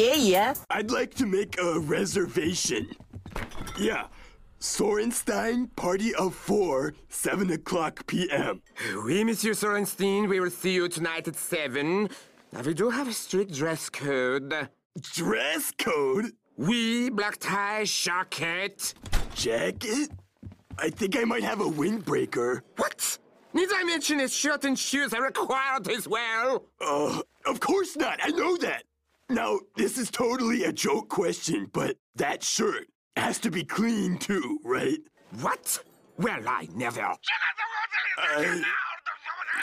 Yeah, yeah. I'd like to make a reservation. Yeah. Sorenstein, party of four, 7 o'clock p.m. Oui, Monsieur Sorenstein, we will see you tonight at 7. Now, we do have a strict dress code. Dress code? Oui, black tie, jacket. Jacket? I think I might have a windbreaker. What? Need I mention his shirt and shoes are required as well? Uh, of course not. I know that. Now, this is totally a joke question, but that shirt has to be clean too, right? What? Well, I never. I...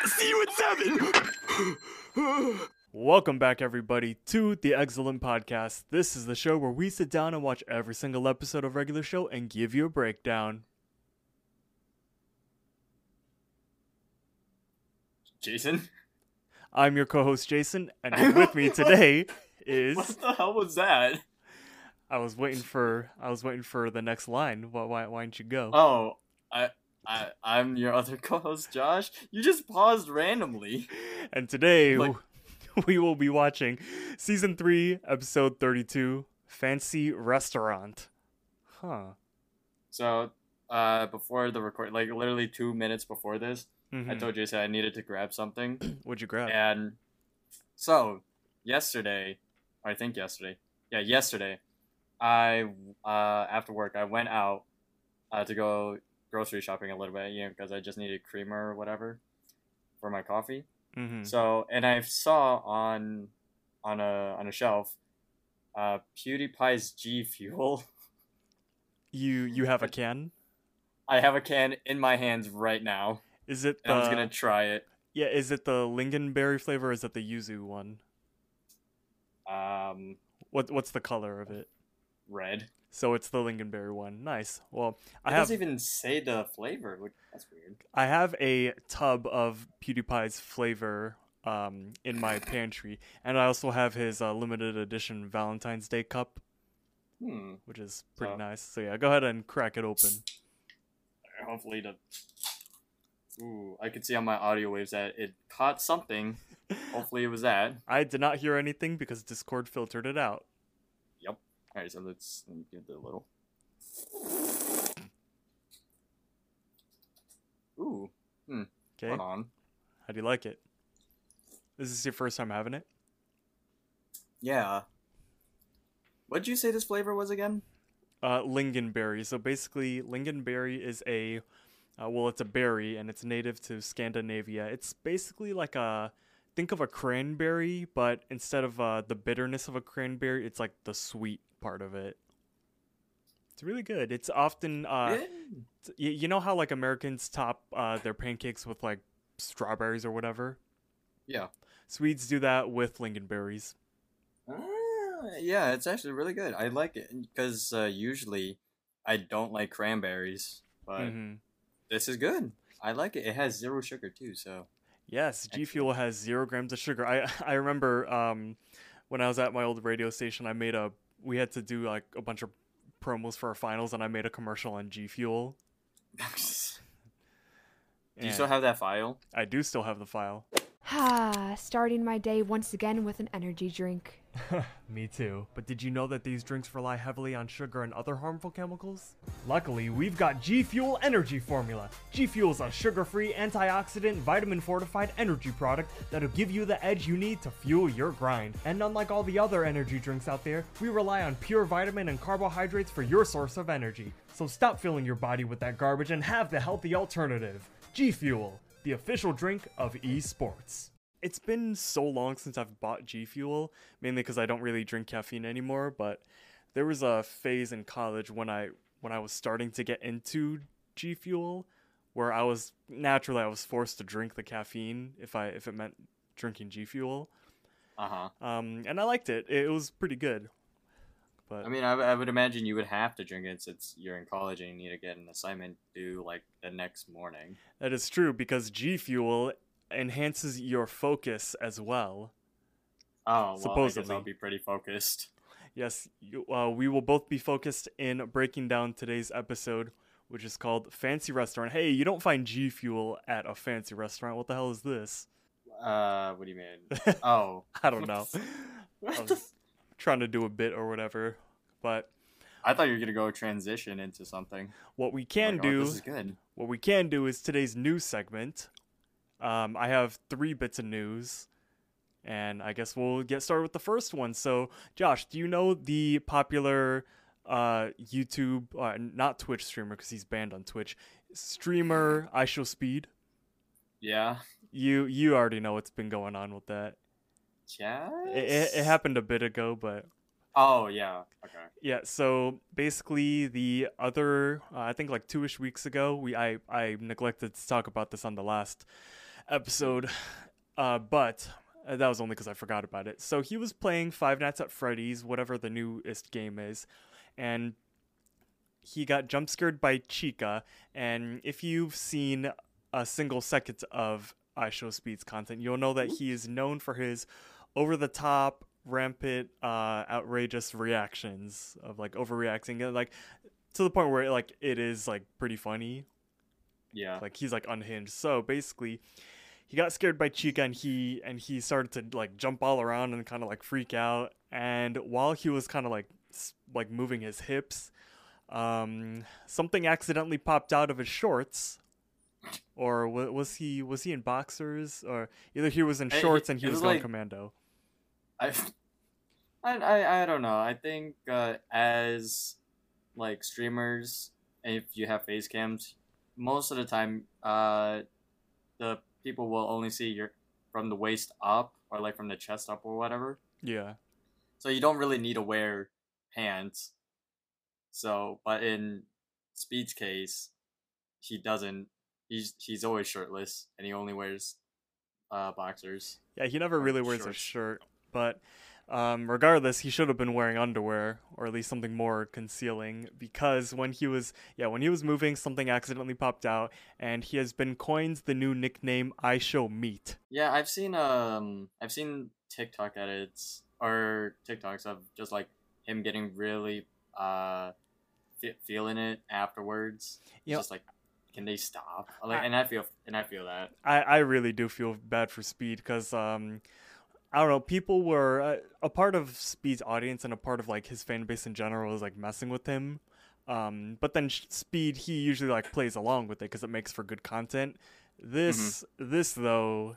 See you at seven! Welcome back, everybody, to the Eggscellent Podcast. This is the show where we sit down and watch every single episode of regular show and give you a breakdown. Jason? I'm your co-host Jason, and with me today is What the hell was that? I was waiting for I was waiting for the next line. Why why, why didn't you go? Oh, I, I, I'm your other co-host, Josh. You just paused randomly. And today Like- we will be watching season 3, episode 32, Fancy Restaurant. Huh. So, uh, before the record, like literally two minutes before this, I Mhm. told Jason I needed to grab something, What'd you grab? and so yesterday, I think yesterday, yeah, yesterday, I uh after work I went out uh, to go grocery shopping a little bit, you know, because I just needed creamer or whatever for my coffee. Mhm. So, and I saw on on a on a shelf, uh, PewDiePie's G Fuel. You you have a can? I have a can in my hands right now, Is it and I was gonna try it. Yeah, is it the lingonberry flavor or is it the yuzu one? Um, What what's the color of it? red. So it's the lingonberry one. Nice. Well, It I have doesn't even say the flavor. Which, that's weird. I have a tub of PewDiePie's flavor um in my pantry, and I also have his uh, limited edition Valentine's Day cup, Hmm. which is pretty Oh. nice. So yeah, go ahead and crack it open. Hopefully the. Ooh, I could see on my audio waves that it caught something. Hopefully it was that. I did not hear anything because Discord filtered it out. Yep. All right, so let's let me give it a little. Ooh, Okay, hold on. how do you like it? This is your first time having it. Yeah. What'd you say this flavor was again? Uh, lingonberry. So basically, lingonberry is a, uh, well, it's a berry and it's native to Scandinavia. It's basically like a, think of a cranberry, but instead of uh, the bitterness of a cranberry, it's like the sweet part of it. It's really good. It's often, uh, Yeah. you, know how like Americans top uh, their pancakes with like strawberries or whatever? Yeah. Swedes do that with lingonberries. Ah, yeah, it's actually really good. I like it because uh, usually I don't like cranberries, but hmm this is good. I like it. It has zero sugar too, so Yes, G Fuel has zero grams of sugar. I I remember um, when I was at my old radio station, I made a we had to do like a bunch of promos for our finals, and I made a commercial on G Fuel. Do you still have that file? I do still have the file. Ah, starting my day once again with an energy drink. Me too. But did you know that these drinks rely heavily on sugar and other harmful chemicals? Luckily, we've got G Fuel Energy Formula. G Fuel is a sugar free, antioxidant, vitamin fortified energy product that'll give you the edge you need to fuel your grind. And unlike all the other energy drinks out there, we rely on pure vitamin and carbohydrates for your source of energy. So stop filling your body with that garbage and have the healthy alternative G Fuel, the official drink of esports. It's been so long since I've bought G Fuel, mainly because I don't really drink caffeine anymore. But there was a phase in college when I when I was starting to get into G Fuel, where I was naturally I was forced to drink the caffeine if I if it meant drinking G Fuel. Uh huh. Um, and I liked it. It was pretty good. But I mean, I, I would imagine you would have to drink it since you're in college and you need to get an assignment due like the next morning. that is true because G Fuel enhances your focus as well. Oh, well, I guess Supposedly. I'll be pretty focused. Yes, you, uh, we will both be focused in breaking down today's episode, which is called Fancy Restaurant. Hey, you don't find G Fuel at a fancy restaurant. What the hell is this? Uh, what do you mean? Oh, I don't know. I was, trying to do a bit or whatever. But I thought you were gonna go transition into something. what we can Like, oh, do this is good. what we can do is today's news segment. Um, I have three bits of news, and I guess we'll get started with the first one. So, Josh, do you know the popular uh, YouTube, uh, not Twitch streamer because he's banned on Twitch, streamer IShowSpeed? Yeah. You you already know what's been going on with that. Yeah. It, it, it happened a bit ago, but Oh yeah. Okay. Yeah, so basically the other uh, I think like 2ish weeks ago, we I I neglected to talk about this on the last episode. Uh but uh, that was only cuz I forgot about it. So he was playing Five Nights at Freddy's, whatever the newest game is, and he got jump scared by Chica, and if you've seen a single second of IShowSpeed's content, you'll know that he is known for his over the top, rampant, uh, outrageous reactions of like overreacting, and like to the point where like it is like pretty funny. Yeah. Like he's like unhinged. So basically, he got scared by Chica, and he and he started to like jump all around and kind of like freak out. And while he was kind of like like moving his hips, um, something accidentally popped out of his shorts. Or was he was he in boxers or either he was in shorts and he was, was going like- commando. I, I, I, I don't know. I think uh, as like streamers, if you have face cams, most of the time, uh, the people will only see your from the waist up or like from the chest up or whatever. Yeah. So you don't really need to wear pants. So, but in Speed's case, he doesn't. He's he's always shirtless, and he only wears uh, boxers. Yeah, he never really wears a shirt, but um, regardless, he should have been wearing underwear or at least something more concealing because when he was yeah when he was moving, something accidentally popped out, and he has been coined the new nickname "I Show Meat." Yeah, I've seen um I've seen TikTok edits or TikToks of just like him getting really uh fe- feeling it afterwards. It's Yep. Just like can they stop? Like I- and I feel and I feel that. I, I really do feel bad for Speed because um, I don't know. People were uh, a part of Speed's audience and a part of like his fan base in general was like messing with him. Um, but then Speed he usually like plays along with it because it makes for good content. This this though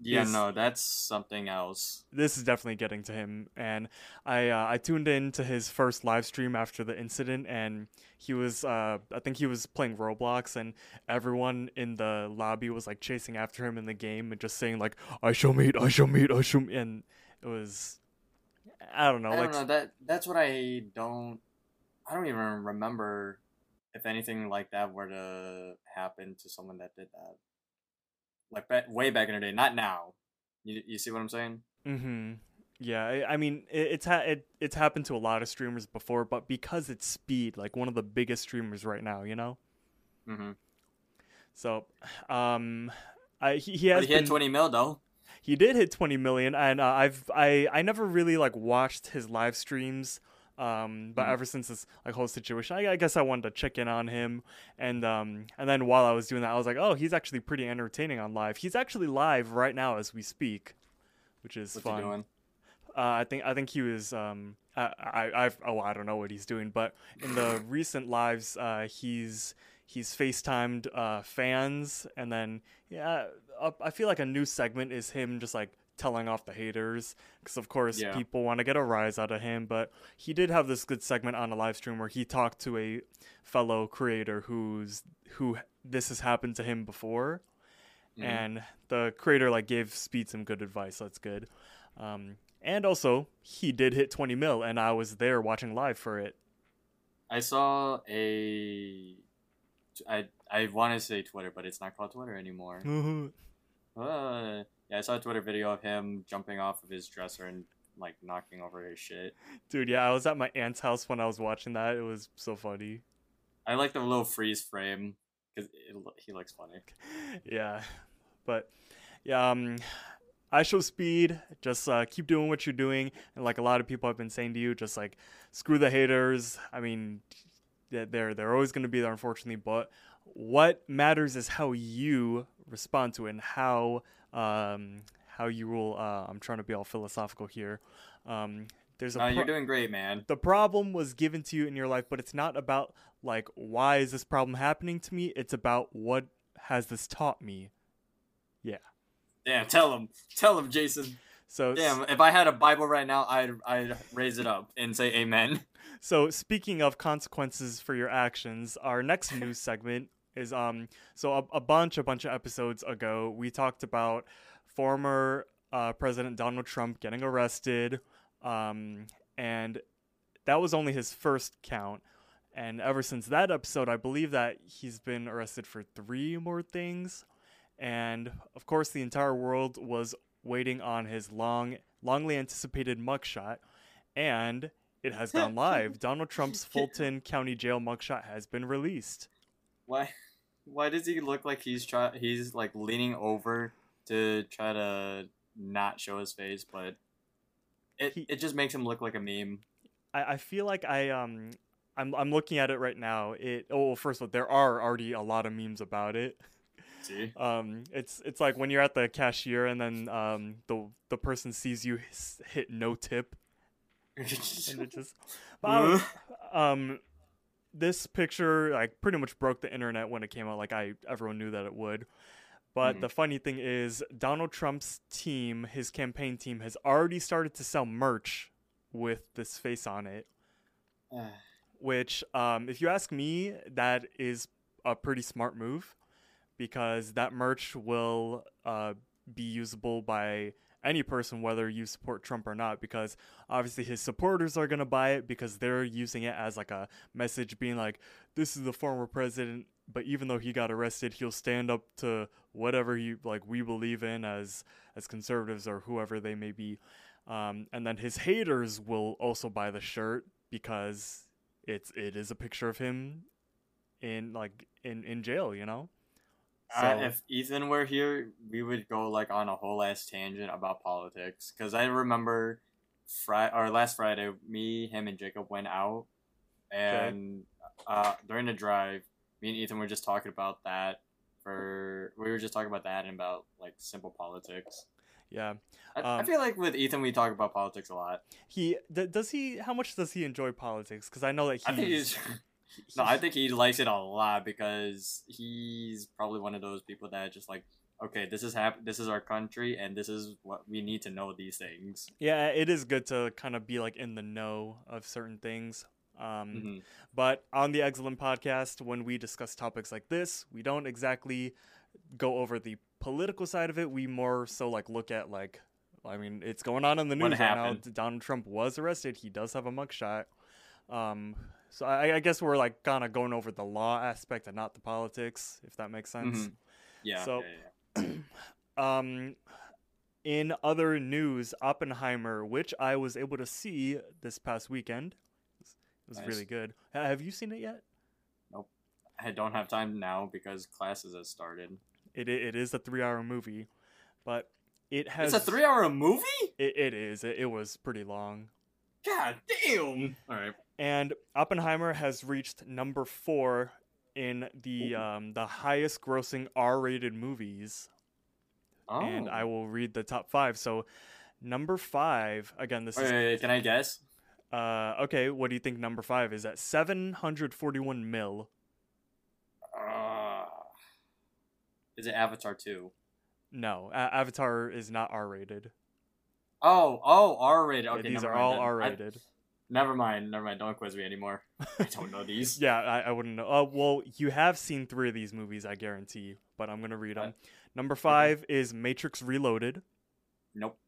Yeah, Is- no, that's something else. this is definitely getting to him and i uh, i tuned in to his first live stream after the incident and he was uh i think he was playing roblox and everyone in the lobby was like chasing after him in the game and just saying like i shall meet i shall meet i shall meet and it was i don't know I like don't know that that's what I don't I don't even remember if anything like that were to happen to someone that did that. Like ba- way back in the day, not now. You you see what I'm saying? Mm-hmm. Yeah, I, I mean, it, it's ha- it, it's happened to a lot of streamers before, but because it's Speed, like one of the biggest streamers right now, you know. Mm-hmm. So, um, I he, he has he had been- 20 mil though. he did hit 20 million and uh, i've i i never really like watched his live streams um but Mhm. ever since this like whole situation I, I guess i wanted to check in on him and um and then while i was doing that i was like oh he's actually pretty entertaining on live he's actually live right now as we speak which is What's fun he doing? uh, I think I think he was um I, I I've oh I don't know what he's doing, but in the recent lives uh he's he's FaceTimed uh fans and then yeah I feel like a new segment is him just like telling off the haters because of course Yeah. people want to get a rise out of him but he did have this good segment on a live stream where he talked to a fellow creator who's who this has happened to him before Mhm. and the creator like gave speed some good advice so that's good um and also he did hit 20 mil and i was there watching live for it I saw a. I I want to say Twitter, but it's not called Twitter anymore. Uh, yeah, I saw a Twitter video of him jumping off of his dresser and like knocking over his shit. dude yeah i was at my aunt's house when i was watching that. It was so funny. I like the little freeze frame because he looks funny. yeah but yeah um IShowSpeed. Just uh, keep doing what you're doing. And like a lot of people have been saying to you just like screw the haters. I mean they're they're, they're always going to be there unfortunately. But what matters is how you respond to it and how um how you will uh, i'm trying to be all philosophical here um there's a No, you're doing great, man. the problem was given to you in your life, but it's not about like why is this problem happening to me? It's about what has this taught me. Yeah. Damn, tell him, tell him, Jason. So Damn, if I had a Bible right now, I'd I'd raise it up and say Amen. So speaking of consequences for your actions, our next news segment is um so a, a bunch a bunch of episodes ago we talked about former uh, President Donald Trump getting arrested, um, and that was only his first count. And ever since that episode, I believe that he's been arrested for three more things. And of course, the entire world was waiting on his long, longly anticipated mugshot. And it has gone live. Donald Trump's Fulton County Jail mugshot has been released. Why? Why does he look like he's try? He's like leaning over to try to not show his face, but it He- it just makes him look like a meme. I, I feel like I um I'm I'm looking at it right now. It oh well, first of all, there are already a lot of memes about it. See? Um, it's it's like when you're at the cashier and then um the the person sees you hit no tip and it just um, um this picture like pretty much broke the internet when it came out like i everyone knew that it would but Mhm. the funny thing is donald trump's team his campaign team has already started to sell merch with this face on it which um if you ask me that is a pretty smart move because that merch will uh be usable by any person whether you support Trump or not because obviously his supporters are going to buy it because they're using it as like a message being like this is the former president but even though he got arrested he'll stand up to whatever he like we believe in as as conservatives or whoever they may be. Um, and then his haters will also buy the shirt because it's it is a picture of him in like in in jail you know Uh, if Ethan were here, we would go like on a whole ass tangent about politics. Cause I remember, Friday or last Friday, me, him, and Jacob went out, and uh, during the drive, me and Ethan were just talking about that. For we were just talking about that and about like simple politics. yeah I, I Um, feel like with Ethan, we talk about politics a lot. he d- does he how much does he enjoy politics because i know that he's, I think he's. No, I think he likes it a lot because he's probably one of those people that just like, okay, this is hap- this is our country, and this is what we need to know these things. yeah it is good to kind of be like in the know of certain things um Mhm. But on the Eggscellent podcast, when we discuss topics like this, we don't exactly go over the political side of it. We more so like look at like, I mean, it's going on in the news right now. Donald Trump was arrested. He does have a mugshot. Um, so I, I guess we're like kind of going over the law aspect and not the politics, if that makes sense. Mhm. Yeah. So- yeah, yeah. Um, in other news, Oppenheimer, which I was able to see this past weekend, it was, Nice. really good. Have you seen it yet? Nope. I don't have time now because classes have started. It it is a three hour movie, but it has It's a three-hour movie. It, it is. It, it was pretty long. God damn! All right. And Oppenheimer has reached number four in the um, the highest grossing R rated movies. Oh. And I will read the top five. So number five again. This Wait, is wait, can I guess? uh okay. What do you think number five is at seven hundred forty one mil? Uh, is it Avatar two? No, A- Avatar is not R rated. Oh, oh, R-rated. Okay, these are all. R rated. Never mind, never mind. Don't quiz me anymore. I don't know these. Yeah, I, I wouldn't know. Uh, well, you have seen three of these movies, I guarantee. You. But I'm gonna read them. Uh, Number five is Matrix Reloaded. Nope.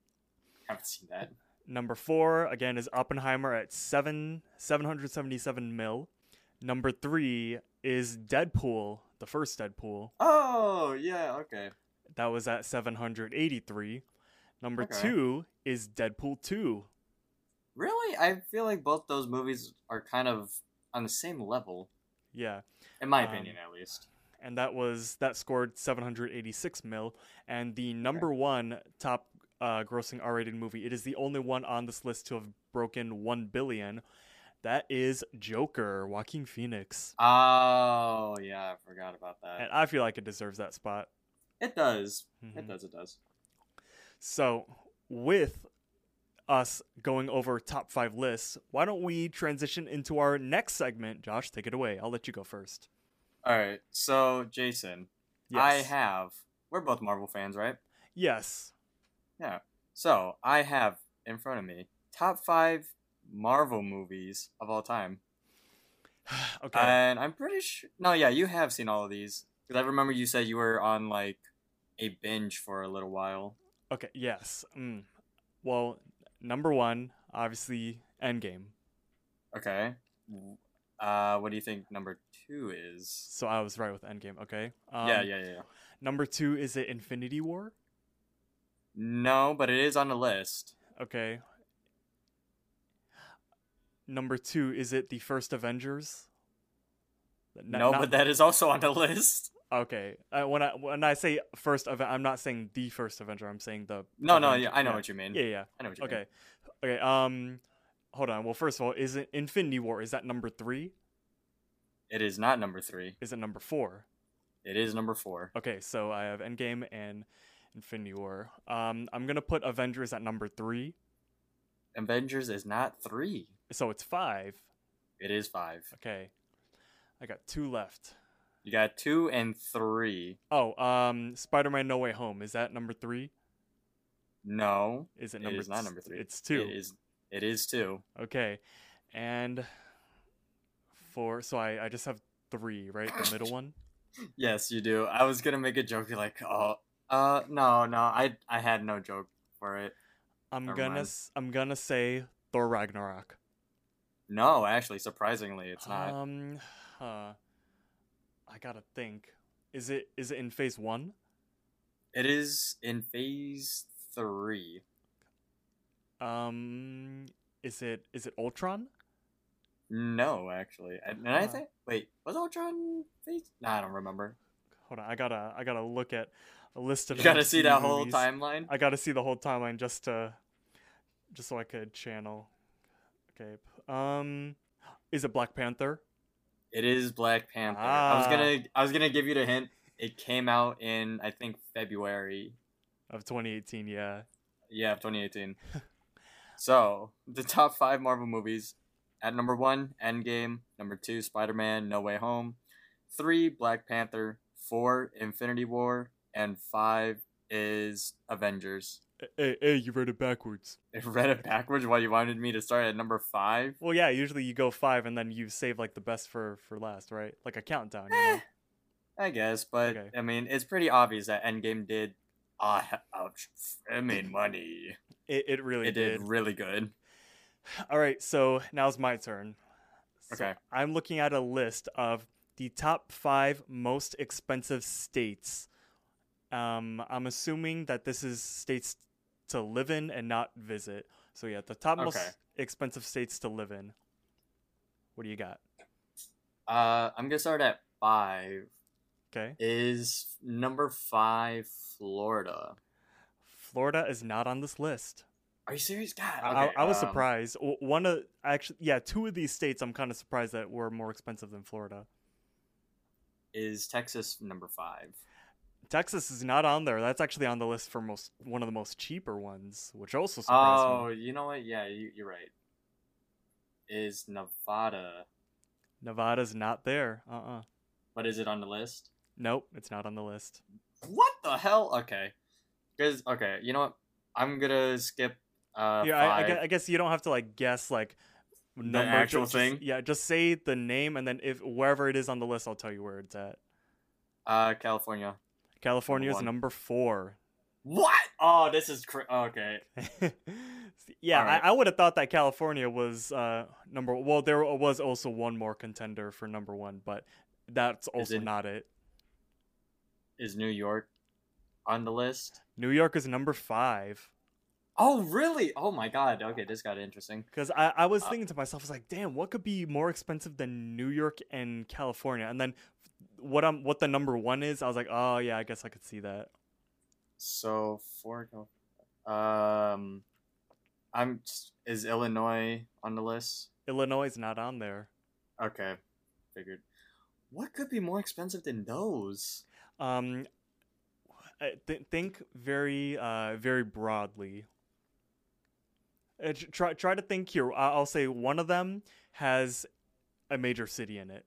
Haven't seen that. Number four again is Oppenheimer at seven seven hundred seventy seven mil. Number three is Deadpool, the first Deadpool. Oh, yeah, okay. That was at seven hundred eighty three. Number Okay. two is Deadpool two. Really? I feel like both those movies are kind of on the same level, Yeah, in my Um, opinion, at least. and that was that scored seven hundred eighty six mil. And the number one top uh, grossing R rated movie. It is the only one on this list to have broken one billion. That is Joker, Joaquin Phoenix. Oh, yeah, I forgot about that. And I feel like it deserves that spot. It does. Mhm. It does. It does. So, with us going over top five lists, why don't we transition into our next segment? Josh, take it away. I'll let you go first. All right. So, Jason, Yes. I have. We're both Marvel fans, right? Yes. Yeah. So I have in front of me top five Marvel movies of all time, Okay. and I'm pretty sure. No, yeah, you have seen all of these because I remember you said you were on like a binge for a little while. okay. Yes. Mm. Well, number one, obviously, Endgame. Okay. Uh, what do you think number two is? So I was right with Endgame. Okay. Um, yeah, yeah, yeah. Number two is it Infinity War? No, but it is on the list. Okay. Number two is it the first Avengers? No, not- but that is also on the list. Okay. Uh, when I when I say first Aven- I'm not saying the first Avenger. I'm saying the. No, no, yeah, I know yeah. what you mean. Yeah, yeah. I know what you mean. Okay. Okay. Um, hold on. Well, first of all, is it Infinity War? Is that number three? It is not number three. Is it number four? It is number four. Okay, so I have Endgame and Infinity War. Um, I'm gonna put Avengers at number three. Avengers is not three. So it's five. It is five. Okay. I got two left. You got two and three. Oh, um, Spider-Man: No Way Home. Is that number three? No, Is it it number? is not number three. It's two. It is. It is two. Okay, and four. So I I just have three, right? The middle one. Yes, you do. I was gonna make a joke. You're like, oh, uh, no, no. I I had no joke for it. I'm Never gonna mind. s- I'm gonna say Thor Ragnarok. No, actually, surprisingly, it's not. Um, huh. I gotta think. Is it is it in phase one? it is in phase three. Um, is it is it Ultron? No, actually, and, and I Uh. think. Wait, was Ultron phase? No, I don't remember. Hold on, I gotta I gotta look at a list of. You gotta see that whole timeline. I gotta see the whole timeline just to, just so I could channel. Okay. Um, is it Black Panther? It is Black Panther. I was Ah. gonna. I was gonna give you the hint. It came out in I think February. Of 2018, yeah. Yeah, of 2018. so the top five Marvel movies at number one, Endgame. Number two, Spider-Man: No Way Home. Three, Black Panther. Four, Infinity War, and five is Avengers. Hey, hey, you read it backwards. I read it backwards. Why you wanted me to start at number five? Well, yeah. Usually you go five and then you save like the best for for last, right? Like a countdown. You know? Eh, I guess, but Okay. I mean, it's pretty obvious that Endgame did. Uh, ouch! It made money. It it really It did really good. All right, so now's my turn. So Okay. I'm looking at a list of the top five most expensive states. Um, I'm assuming that this is states to live in and not visit. So yeah, the top Okay. most expensive states to live in. What do you got? Uh, I'm gonna start at five. Okay, Is number five Florida? Florida is not on this list. Are you serious? God, I, okay, I was um, surprised. One of actually, yeah, two of these states I'm kind of surprised that were more expensive than Florida. Is Texas number five? Texas is not on there. That's actually on the list for most one of the most cheaper ones, which also surprised me. Oh, me. you know what? Yeah, you, you're right. Is Nevada? Nevada's not there. Uh-uh. But is it on the list? Nope, it's not on the list. What the hell? Okay, because okay, you know what? I'm gonna skip. Uh, yeah, I, I, five. gue- I guess you don't have to like guess like number actual just- thing? Yeah, just say the name and then if wherever it is on the list, I'll tell you where it's at. Uh, California. California is number four. What? Oh, this is cra- okay. yeah, Alright. I, I would have thought that California was uh number. Well, there was also one more contender for number one, but that's also it- not it. Is New York on the list? New York is number five. Oh, really? Oh my God. Okay, this got interesting. Because I, I was Uh, thinking to myself, I was like, damn, what could be more expensive than New York and California? And then what I'm what the number one is, I was like, oh yeah, I guess I could see that. So four. Um, I'm. Is Illinois on the list? Illinois is not on there. Okay, figured. What could be more expensive than those? Um, th- think very uh very broadly. Uh, try try to think here. I'll say one of them has a major city in it.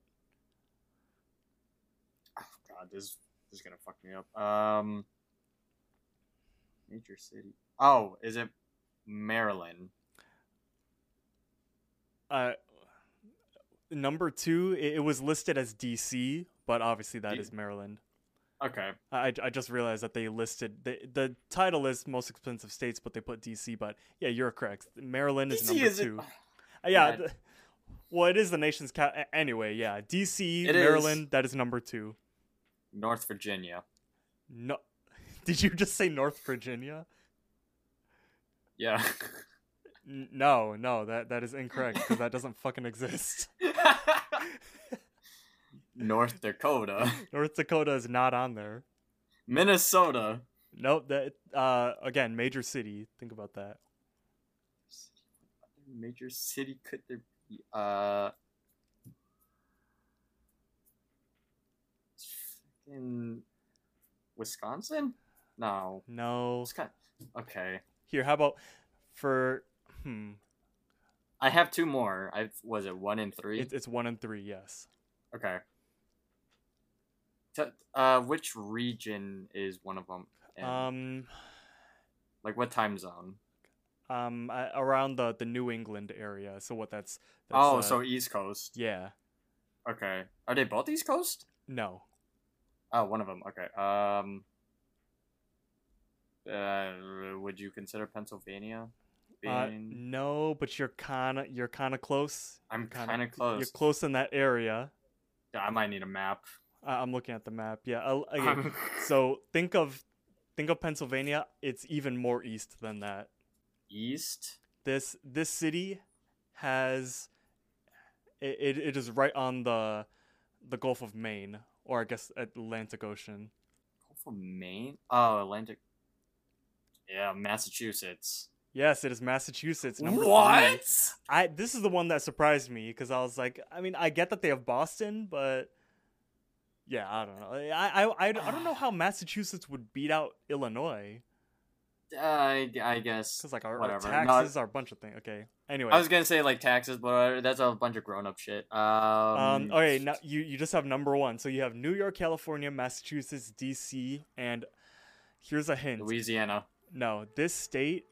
God, this this is gonna fuck me up. Um, major city. Oh, is it Maryland? Uh, number two, it, it was listed as DC, but obviously that D- is Maryland. Okay. I, I just realized that they listed the the title is most expensive states, but they put DC. But yeah, you're correct. Maryland is number isn't- two. Uh, yeah. God. well, it is the nation's cap. Anyway, yeah, DC, It is. Maryland, that is number two. North Virginia. No, did you just say North Virginia? Yeah. No, no, that that is incorrect because that doesn't fucking exist. North Dakota. North Dakota is not on there. Minnesota. Nope. That uh again, major city. Think about that. Major city could there be? Uh. In Wisconsin? No. No. Wisconsin. Okay. Here, how about for hmm? I have two more. I was it one and three. It, it's one and three. Yes. Okay. T- uh, which region is one of them? in? Um. like what time zone? Um. uh, Around the the New England area. So what? That's. that's oh, uh, so East Coast. yeah. Okay. Are they both East Coast? No. Oh, one of them. Okay. Um. Uh, would you consider Pennsylvania? Uh, no, but you're kind of you're kind of close. I'm Kinda- close. You're close in that area. Yeah, I might need a map. I- I'm looking at the map. Yeah. Okay. so think of think of Pennsylvania. It's even more east than that. East. This this city has it, it, it is right on the the Gulf of Maine or I guess Atlantic Ocean. Of Maine. Oh, Atlantic. Yeah, Massachusetts. Yes, it is Massachusetts. Number three. What? I this is the one that surprised me because I was like, I mean, I get that they have Boston, but yeah, I don't know. I I I, I don't know ah. how Massachusetts would beat out Illinois Uh, I guess. because like our, our Whatever. No, taxes are a bunch of things. Okay. Anyway. I was gonna say like taxes, but that's a bunch of grown up shit. Um. Um, okay, now you, you just have number one. So you have New York, California, Massachusetts, DC, and here's a hint. Louisiana. No, this state,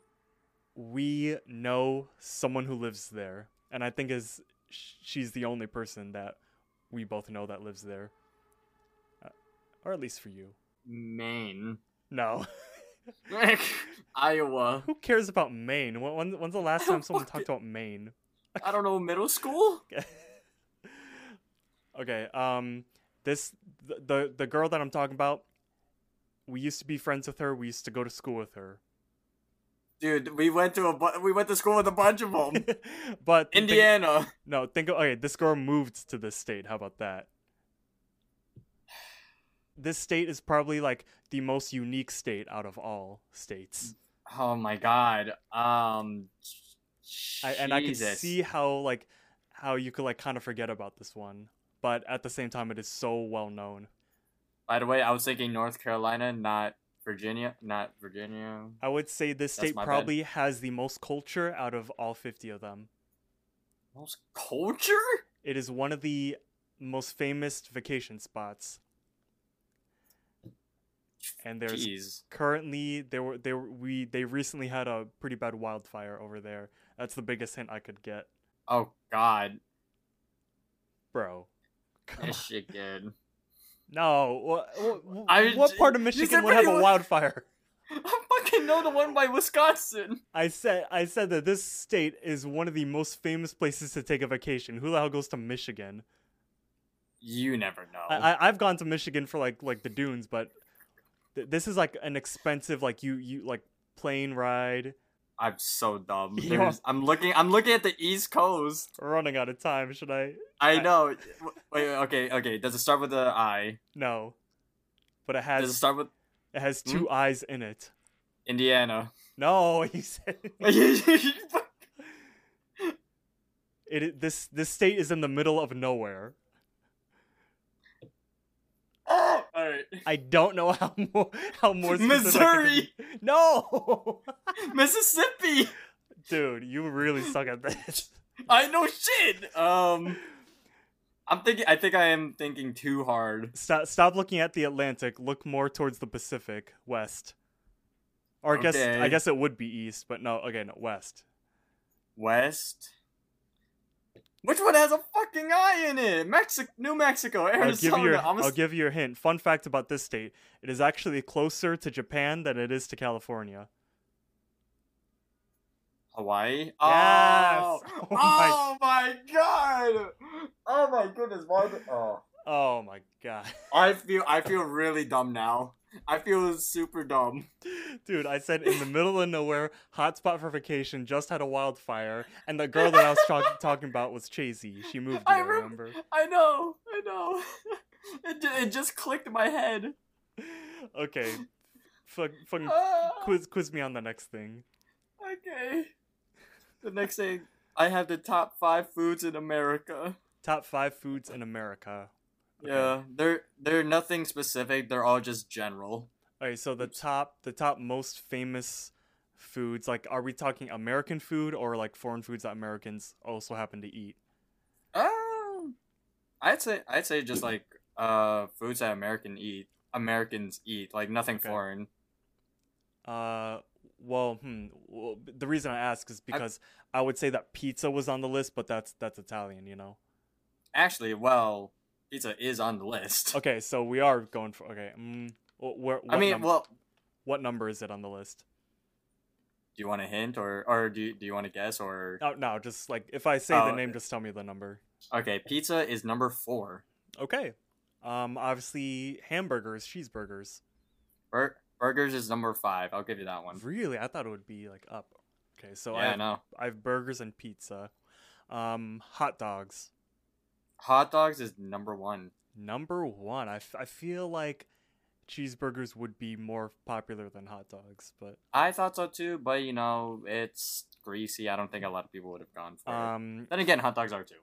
we know someone who lives there, and I think is she's the only person that we both know that lives there, uh, or at least for you. Maine. No, Iowa. who cares about Maine? When, when, when's the last time someone talked about Maine? I don't know. Middle school. okay, um, this the, the the girl that I'm talking about. We used to be friends with her. We used to go to school with her. Dude, we went to a bu- we went to school with a bunch of them. but think- Indiana. no, think of okay. This girl moved to this state. How about that? This state is probably like the most unique state out of all states, Oh my god. Um. I, and I can see how like how you could like kind of forget about this one, but at the same time, it is so well known. By the way, I was thinking North Carolina, not Virginia, not Virginia. I would say this That's state bad. probably has the most culture out of all fifty of them. Most culture? It is one of the most famous vacation spots. And there's Jeez. currently there were there we they recently had a pretty bad wildfire over there. That's the biggest hint I could get, Oh God. bro. Michigan. No, what what, I- what part of Michigan would have a wildfire? I fucking know the one by Wisconsin. I said I said that this state is one of the most famous places to take a vacation. Who the hell goes to Michigan? You never know. I, I I've gone to Michigan for like like the dunes, but th- this is like an expensive like you you like plane ride. I'm so dumb. There's- I'm looking. I'm looking at the East Coast. We're running out of time. Should I? I I- know. Wait, okay, okay. Does it start with the I? No, but it has. Does it start with it has two hmm? eyes in it. Indiana? No, he said it. This this state is in the middle of nowhere. All right. I don't know how more how more specific I could Missouri. No, Mississippi. Dude, you really suck at this. I know shit. Um, I'm thinking. I think I am thinking too hard. Stop stop looking at the Atlantic. Look more towards the Pacific, west. Or I guess I guess it would be east, but no, again, no, west. West. Which one has a fucking eye in it? Mexico, New Mexico, I'll Arizona. give you your, I'm a I'll give you a hint. Fun fact about this state: it is actually closer to Japan than it is to California. Hawaii. Yes! Oh, Oh oh, my- oh my. god. Oh my goodness. Why? the- Oh. Oh my god, I feel. I feel really dumb now. I feel super dumb. dude! I said in the middle of nowhere, hotspot for vacation, just had a wildfire, and the girl that I was talk- talking about was Chasey. She moved I there. rem- remember? I know. I know. It, it just clicked in my head. Okay, fuck, fucking Ah, quiz quiz me on the next thing. Okay. The next thing, I have the top five foods in America. Top five foods in America. Okay. Yeah, they're they're nothing specific. They're all just general. Okay, so the top the top most famous foods, like are we talking American food or like foreign foods that Americans also happen to eat? Um, I'd say I'd say just like uh foods that American eat. Americans eat like nothing Okay. foreign. Uh well, hmm. Well, the reason I ask is because I, would say that pizza was on the list, but that's that's Italian, you know. Actually, well, pizza is on the list. Okay, so we are going for okay. Mm, where, I mean, num- well, what number is it on the list? do you want a hint or or do you, do you want to guess or Oh no, just like if I say the Oh, name, just tell me the number. okay? Pizza is number four. Okay. Um, obviously hamburgers, cheeseburgers. Bur- burgers is number five. I'll give you that one. Really, I thought it would be like up. Okay, so I yeah, I have, know. I have burgers and pizza. Um, hot dogs. Hot dogs is number one. Number one. I, f- I feel like cheeseburgers would be more popular than hot dogs, but I thought so too, but you know, it's greasy. I don't think a lot of people would have gone for it. um, Then again, hot dogs are too.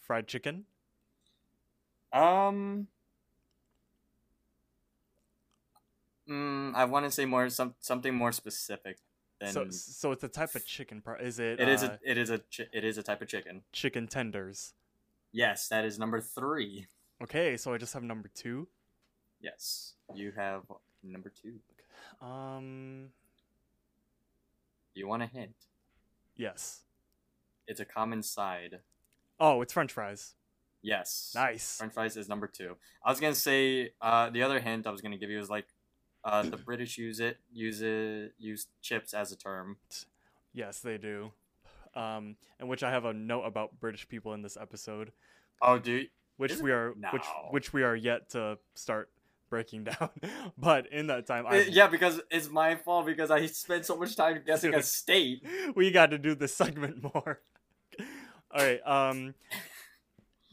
fried chicken. Um, mm, I want to say more some something more specific than So so it's a type of chicken. Pro- is it? it is uh, a it is a it is a type of chicken. chicken tenders. Yes, that is number three. Okay, so I just have number two. Yes, you have number two. Um, you want a hint? yes. It's a common side. Oh, it's French fries. Yes. Nice. French fries is number two. I was gonna say uh, the other hint I was gonna give you is like uh, the British use it use it use chips as a term. Yes, they do. Um, and which I have a note about British people in this episode, Oh, dude. which we are which No. which we are yet to start breaking down. but in that time, I Uh, yeah, because it's my fault because I spent so much time guessing a state. we got to do this segment more. All right. Um,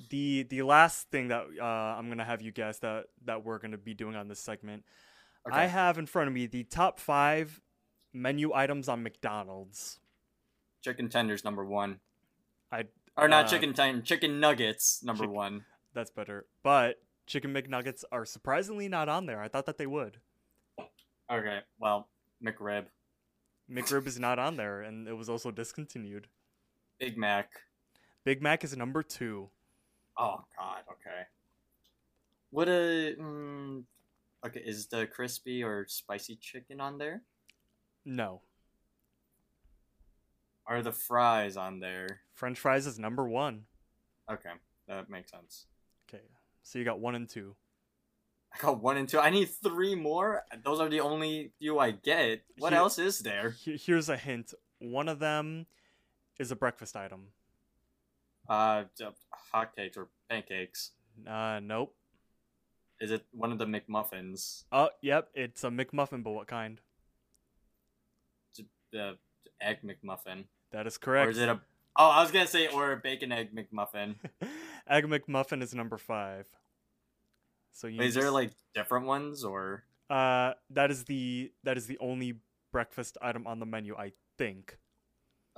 the the last thing that uh, I'm gonna have you guess that that we're gonna be doing on this segment, Okay. I have in front of me the top five menu items on McDonald's. Chicken tenders number one. I Or not Uh, chicken tender, chicken nuggets number chick- one. that's better, but chicken McNuggets are surprisingly not on there. I thought that they would. Okay, well, McRib, McRib is not on there, and it was also discontinued. Big Mac. Big Mac is number two. Oh God. Okay. What a. Mm, okay, is the crispy or spicy chicken on there? No, Are the fries on there? French fries is number one. Okay, that makes sense. Okay, so you got one and two. I got one and two. I need three more. Those are the only few I get. What Here- else is there? Here's a hint. One of them is a breakfast item. Uh, hotcakes or pancakes. Uh, nope. Is it one of the McMuffins? Oh, yep, it's a McMuffin, but what kind? The egg McMuffin. That is correct. Or is it a? Oh, I was gonna say or a bacon egg McMuffin. Egg McMuffin is number five. So you Wait, is there like different ones or? uh that is the that is the only breakfast item on the menu, I think.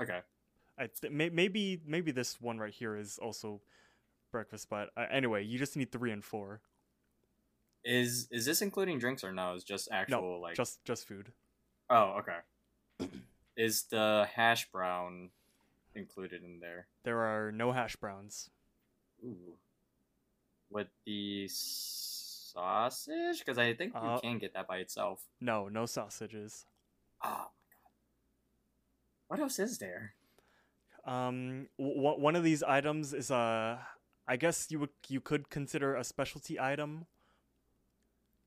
Okay. I th- may- maybe maybe this one right here is also breakfast, but uh, anyway, you just need three and four. Is is this including drinks or no? It's just actual like. Just just food. Oh, okay. Is the hash brown included in there? There are no hash browns. Ooh. With the sausage? Because I think you Uh, can get that by itself. No, no sausages. Oh my god. What else is there? Um, w- one of these items is a, I guess you would you could consider a specialty item.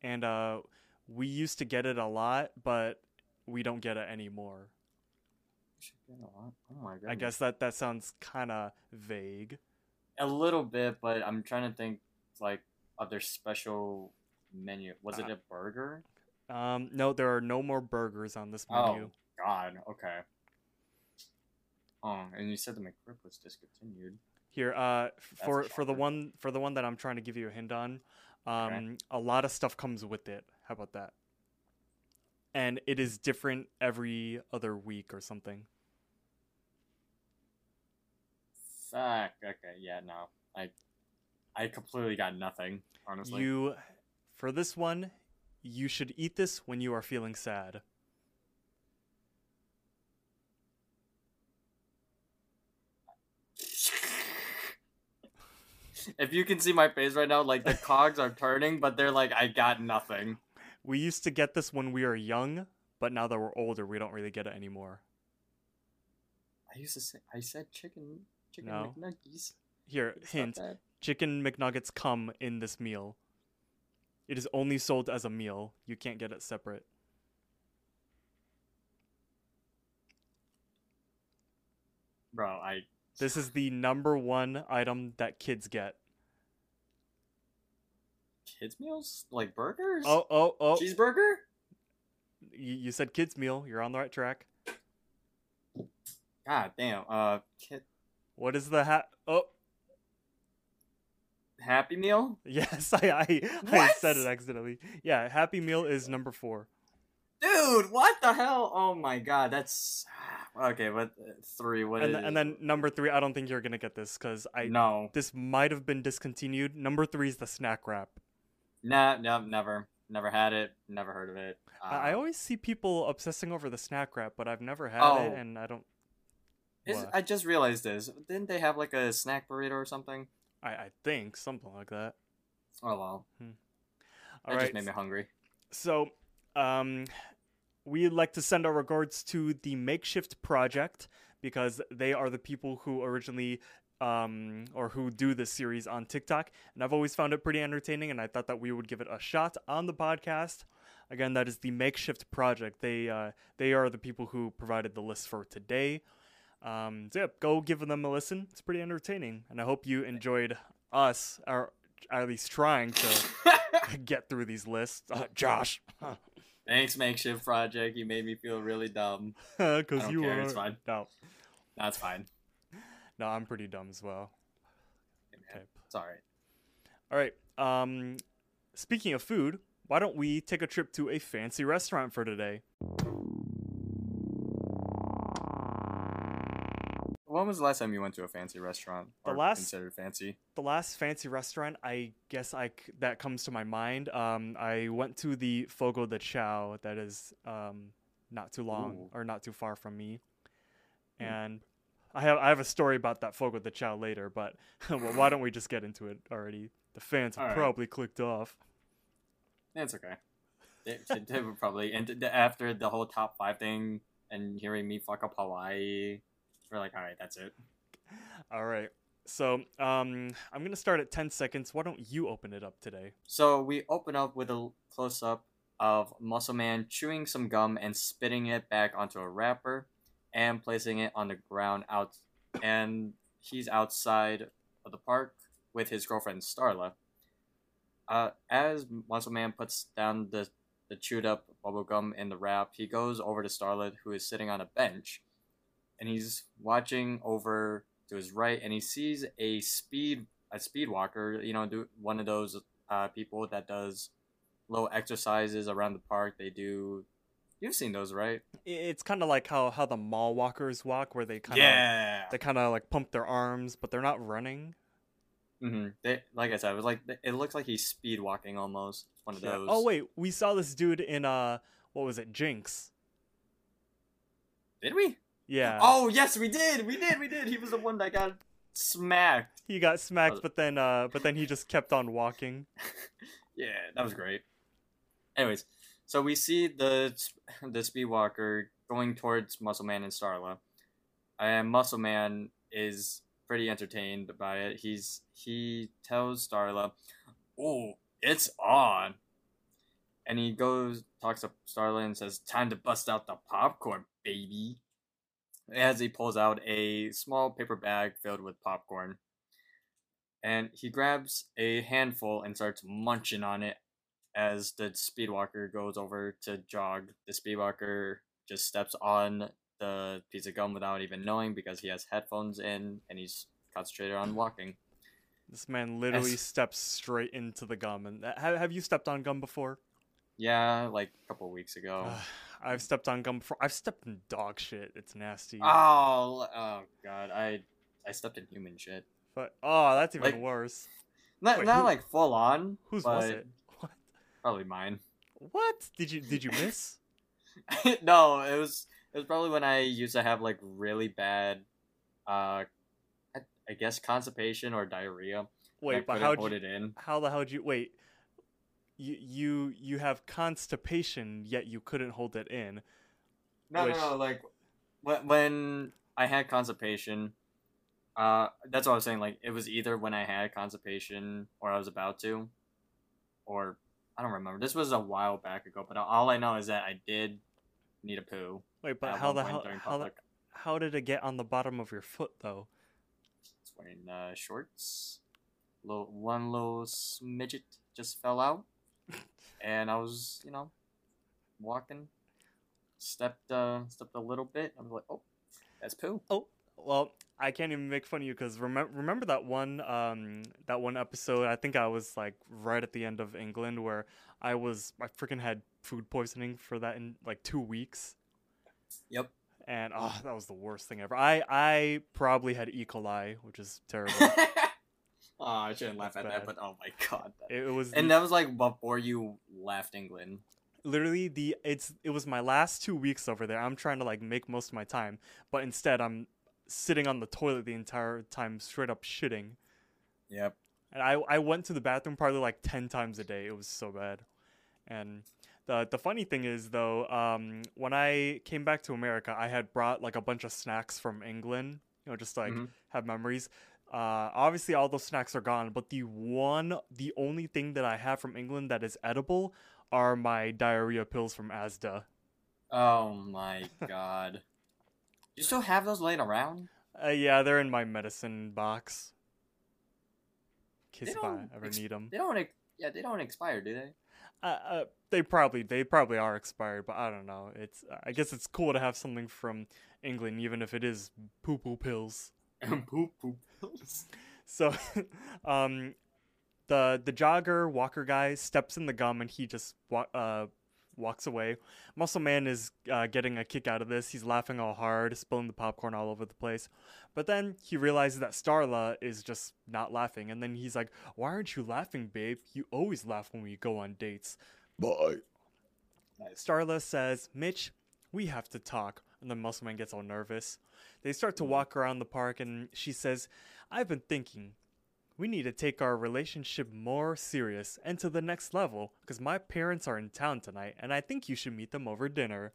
And uh, we used to get it a lot, but we don't get it anymore. Should get a lot. Oh my god. I guess that that sounds kind of vague. a little bit, but I'm trying to think like of their special menu. Was it Uh, a burger? Um, no, there are no more burgers on this menu. Oh God. Okay. Oh, and you said the McRib was discontinued. Here, uh, That's for for the one for the one that I'm trying to give you a hint on, um, a lot of stuff comes with it. How about that? And it is different every other week or something. Fuck. Okay. Yeah. No. I. I completely got nothing. Honestly. You, for this one, you should eat this when you are feeling sad. if you can see my face right now, like the cogs are turning, but they're like, I got nothing. We used to get this when we were young, but now that we're older, we don't really get it anymore. I used to say, I said chicken, chicken No. McNuggies. Here, It's hint: chicken McNuggets come in this meal. It is only sold as a meal. You can't get it separate. Bro, I This is the number one item that kids get. Kids meals like burgers. Oh, oh, oh! cheeseburger. You, you said kids meal. You're on the right track. God damn. Uh, kid What is the hat? Oh, Happy Meal. yes, I I, I said it accidentally. Yeah, Happy Meal is number four. Dude, what the hell? Oh my god, that's okay. But uh, three, what And, is? and then number three, I don't think you're gonna get this because I no, this might have been discontinued. Number three is the snack wrap. Nah, no, never, never had it, never heard of it. Uh, I, always see people obsessing over the snack wrap, but I've never had Oh. it, and I don't. is- I just realized this. Didn't they have like a snack burrito or something? I, I think something like that. Oh well, All that right. just made me hungry. So, um, we'd like to send our regards to the Makeshift Project because they are the people who originally, um, or who do this series on TikTok, and I've always found it pretty entertaining, and I thought that we would give it a shot on the podcast. Again, that is the Makeshift Project. They uh, they are the people who provided the list for today. Um, so yeah, go give them a listen. It's pretty entertaining, and I hope you enjoyed us, or at least trying to get through these lists. Uh, Josh, Thanks, makeshift project. You made me feel really dumb. because you care, are. it's fine. No, That's fine. No, I'm pretty dumb as well. Okay. It's alright. All right. Um, speaking of food, why don't we take a trip to a fancy restaurant for today? When was the last time you went to a fancy restaurant? The last- considered fancy? The last fancy restaurant, I guess I that comes to my mind. Um, I went to the Fogo de Chao. That is um not too long Ooh. or not too far from me, Hmm. and I have I have a story about that Fogo de Chao later. But well, why don't we just get into it already? The fans have right. probably clicked off. That's okay. They, they, were probably and after the whole top five thing and hearing me fuck up Hawaii, we're like, all right, that's it. All right. So um, I'm gonna start at 10 seconds. Why don't you open it up today? So we open up with a close up of Muscle Man chewing some gum and spitting it back onto a wrapper and placing it on the ground out and he's outside of the park with his girlfriend Starla. Uh, as Muscle Man puts down the, the chewed up bubble gum in the wrap, he goes over to Starlet, who is sitting on a bench, and he's watching over to his right, and he sees a speed a speed walker. You know, do one of those uh, people that does little exercises around the park. They do. You've seen those, right? It's kind of like how how the mall walkers walk, where they kind of yeah. they kind of like pump their arms, but they're not running. hmm They, like I said, it was like it looks like he's speed walking almost. One of Yeah. those. Oh wait, we saw this dude in uh what was it, Jinx? Did we? Yeah. Oh yes, we did. We did. We did. He was the one that got smacked. He got smacked, Uh, but then uh but then he just kept on walking. Yeah, that was great. Anyways, so we see the the Speedwalker going towards Muscle Man and Starla, and Muscle Man is pretty entertained by it. He's he tells Starla, "Oh, it's on," and he goes talks to Starla and says, "Time to bust out the popcorn, baby." As he pulls out a small paper bag filled with popcorn, and he grabs a handful and starts munching on it as the speedwalker goes over to jog. The speedwalker just steps on the piece of gum without even knowing because he has headphones in and he's concentrated on walking. This man literally Yes. steps straight into the gum. And uh, have, have you stepped on gum before? Yeah, like a couple weeks ago. Ugh, I've stepped on gum before. I've stepped in dog shit. It's nasty. oh, oh god, I I stepped in human shit. But oh, that's even Like- worse. Not Wait, not who- like full on. Whose was it? What? Probably mine. What? Did you did you miss? no, it was it was probably when I used to have like really bad, uh, I, I guess constipation or diarrhea. and I Wait, but couldn't how hold you it in? how the hell did you wait? You you you have constipation, yet you couldn't hold it in. No, which- no, no. Like when when I had constipation, uh, that's what I was saying. Like it was either when I had constipation or I was about to, or I don't remember. This was a while back ago, but all I know is that I did need a poo. Wait, but how the hell how the, how did it get on the bottom of your foot though? was wearing uh, shorts. Little one little smidget just fell out, and I was you know walking, stepped uh stepped a little bit. I was like, oh, that's poo. Oh, well, I can't even make fun of you because remember remember that one um that one episode. I think I was like right at the end of England where I was I freaking had food poisoning for that in like two weeks, Yep. and oh, that was the worst thing ever. I I probably had E. coli, which is terrible. oh, I shouldn't laugh at bad. that, but oh my god. it, it was And the- that was like before you left England. literally the it's it was my last two weeks over there. I'm trying to like make most of my time, but instead I'm sitting on the toilet the entire time, straight up shitting. Yep. And I I went to the bathroom probably like ten times a day. It was so bad. And the the funny thing is though, um, when I came back to America, I had brought like a bunch of snacks from England. You know, just like Mhm. have memories. Uh, obviously all those snacks are gone, but the one, the only thing that I have from England that is edible are my diarrhea pills from Asda. Oh my god. You still have those laying around? Uh, yeah, they're in my medicine box. They if I ever ex- need them. They don't. Ex- yeah, they don't expire, do they? Uh, uh, they probably they probably are expired, but I don't know. It's I guess it's cool to have something from England, even if it is poo poo pills. poop poop pills. So, um, the the jogger walker guy steps in the gum and he just uh walks away. Muscle Man is uh, getting a kick out of this. He's laughing all hard, spilling the popcorn all over the place. But then he realizes that Starla is just not laughing, and then he's like, "Why aren't you laughing, babe? You always laugh when we go on dates." Bye. Starla says, Mitch, we have to talk. And then Muscle Man gets all nervous. They start to walk around the park, and she says, I've been thinking. We need to take our relationship more serious and to the next level because my parents are in town tonight and I think you should meet them over dinner.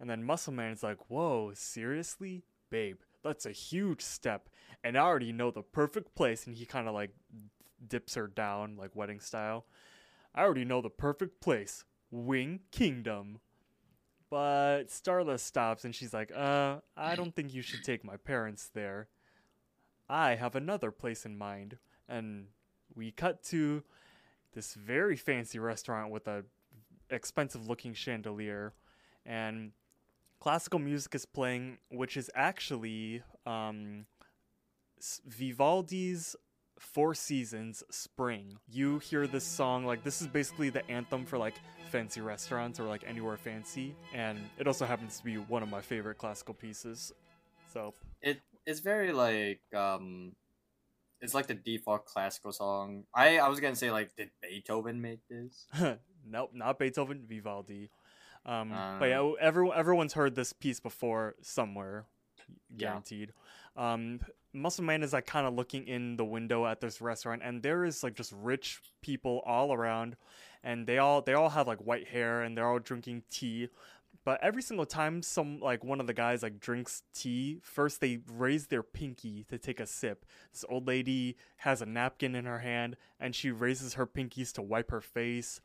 And then Muscle Man's like, Whoa, seriously? Babe, that's a huge step. And I already know the perfect place. And he kind of like dips her down, like wedding style. I already know the perfect place Wing Kingdom. But Starla stops and she's like, uh, I don't think you should take my parents there. I have another place in mind. And we cut to this very fancy restaurant with a expensive looking chandelier and classical music is playing which is actually um, Vivaldi's Four Seasons Spring. You hear this song, like, this is basically the anthem for like fancy restaurants or like anywhere fancy, and it also happens to be one of my favorite classical pieces. So, It it's very like um, it's like the default classical song. I I was gonna say like, did Beethoven make this? nope, not Beethoven, Vivaldi. Um, Uh. but yeah, everyone everyone's heard this piece before somewhere, Yeah. guaranteed. Um, Muscle Man is like kind of looking in the window at this restaurant, and there is like just rich people all around, and they all they all have like white hair, and they're all drinking tea. But every single time some like one of the guys like drinks tea, first they raise their pinky to take a sip. This old lady has a napkin in her hand, and she raises her pinkies to wipe her face.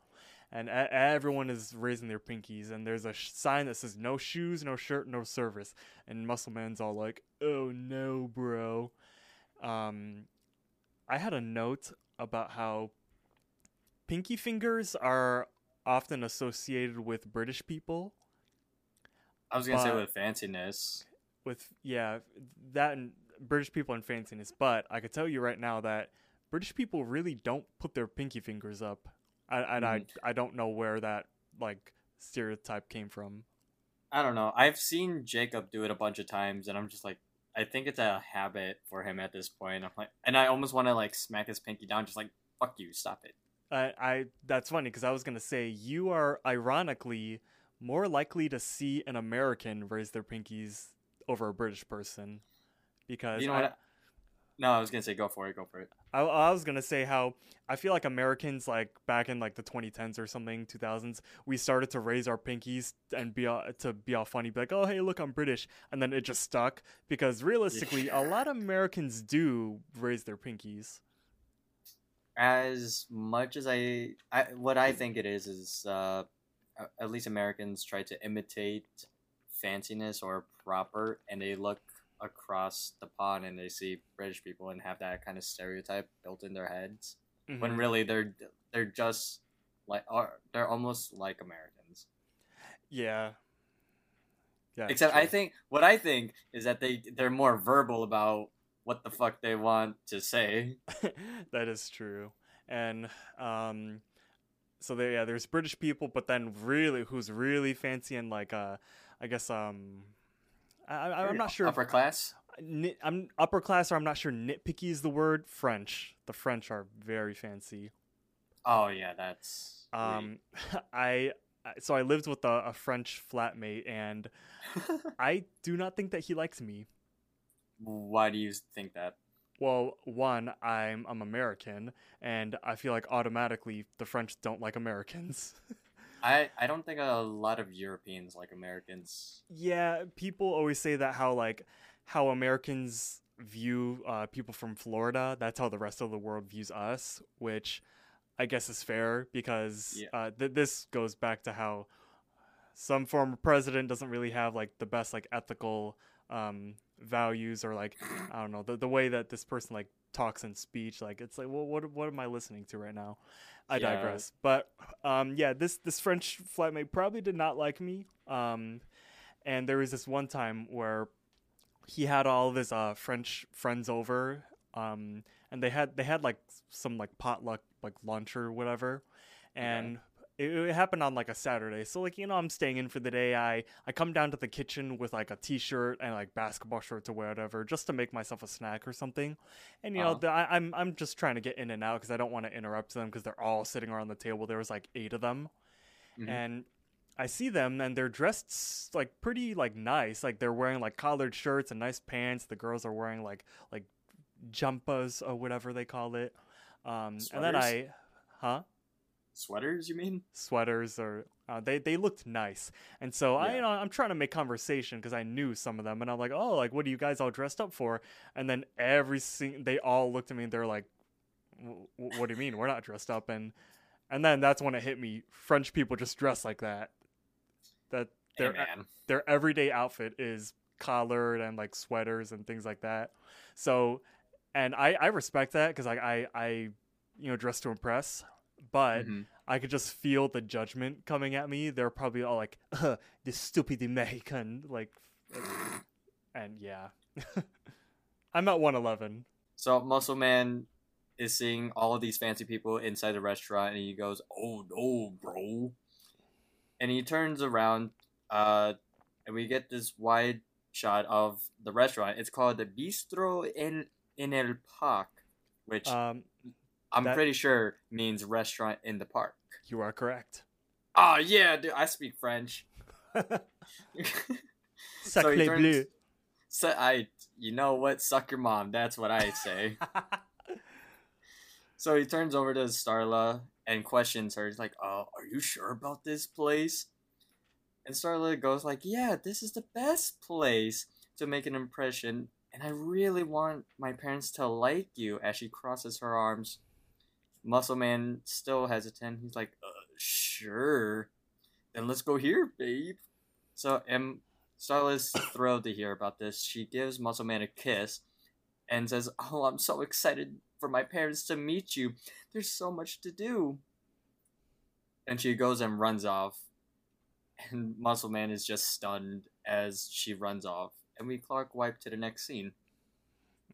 And a- everyone is raising their pinkies and there's a sh- sign that says no shoes no shirt no service. And muscle man's all like oh no bro. Um i had a note about how pinky fingers are often associated with british people I was gonna say with fanciness. with yeah that and british people and fanciness but i could tell you right now that british people really don't put their pinky fingers up I, and I, mm. I don't know where that like stereotype came from I don't know. I've seen Jacob do it a bunch of times, and I'm just like, I think it's a habit for him at this point. I'm like, and I almost want to like smack his pinky down, just like, fuck you, stop it. I, I that's funny because I was gonna say you are ironically more likely to see an American raise their pinkies over a British person because You know I, what? No, I was gonna say, go for it, go for it. I, I was gonna say how I feel like Americans like back in like the 2010s or something 2000s we started to raise our pinkies and be all, to be all funny be like oh hey look I'm British and then it just stuck because realistically a lot of Americans do raise their pinkies As much as I, I what I think it is is, uh, at least Americans try to imitate fanciness or proper, and they look across the pond and they see British people and have that kind of stereotype built in their heads. when Mhm. really they're they're just like are they're almost like Americans. yeah yeah Except I think what I think is that they they're more verbal about what the fuck they want to say. that is true. And um so there yeah, there's British people, but then really who's really fancy and like uh I guess um I, I- I'm not sure. if- Upper class. nit, I'm upper class, or I'm not sure. Nitpicky is the word. French. The French are very fancy. Oh yeah, that's Um, I I- so I lived with a, a French flatmate, and I do not think that he likes me. Why do you think that? Well, one, I'm I'm American, and I feel like automatically the French don't like Americans. I I don't think a lot of Europeans like Americans. yeah, people always say that how like how Americans view uh, people from Florida. That's how the rest of the world views us, which I guess is fair because Yeah. uh, th- this goes back to how some former president doesn't really have like the best like ethical um, values or like I don't know the, the way that this person like talks in speech. Like it's like well, what what am I listening to right now? I Yeah. digress. But um, yeah, this this French flatmate probably did not like me. Um, and there was this one time where he had all of his uh, French friends over, um, and they had they had like some like potluck like lunch or whatever, and it, it happened on like a Saturday. So like you know I'm staying in for the day. I I come down to the kitchen with like a t-shirt and like basketball shorts or whatever, just to make myself a snack or something. And you know Uh-huh. the, I, I'm I'm just trying to get in and out because I don't want to interrupt them because they're all sitting around the table. There was like eight of them, Mhm. and I see them and they're dressed like pretty like nice. Like they're wearing like collared shirts and nice pants. The girls are wearing like like jumpas or whatever they call it. Um, and then I, huh? Sweaters, you mean? Sweaters or uh, they they looked nice. And so i you know i'm trying to make conversation because I knew some of them and I'm like oh like what are you guys all dressed up for? And then every sing they all looked at me and they're like, "W- w- what do you mean we're not dressed up? And and then that's when it hit me. French people just dress like that. That Hey, their man. their everyday outfit is collared and like sweaters and things like that. So, and I I respect that because I I I you know dress to impress, but Mhm. I could just feel the judgment coming at me. They're probably all like, "Huh, "This stupid American," like, and yeah. I'm at 111. So Muscle Man is seeing all of these fancy people inside the restaurant, and he goes, "Oh no, bro!" And he turns around, uh, and we get this wide shot of the restaurant. It's called the Bistro en en el Park, which Um, I'm that- pretty sure means restaurant in the park. you are correct. Oh yeah, dude, I speak French. So Sacré turns- bleu. so I, you know what? Suck your mom. That's what I say. so he turns over to Starla and questions her. He's like, "Oh, are you sure about this place?" And Starla goes like, "Yeah, this is the best place to make an impression, and I really want my parents to like you." As she crosses her arms, Muscle Man still hesitant. He's like, uh, "Sure, then let's go here, babe." So, and Starla's thrilled to hear about this. She gives Muscle Man a kiss and says, Oh, I'm so excited for my parents to meet you. There's so much to do. And she goes and runs off. And Muscle Man is just stunned as she runs off. And we clock wipe to the next scene.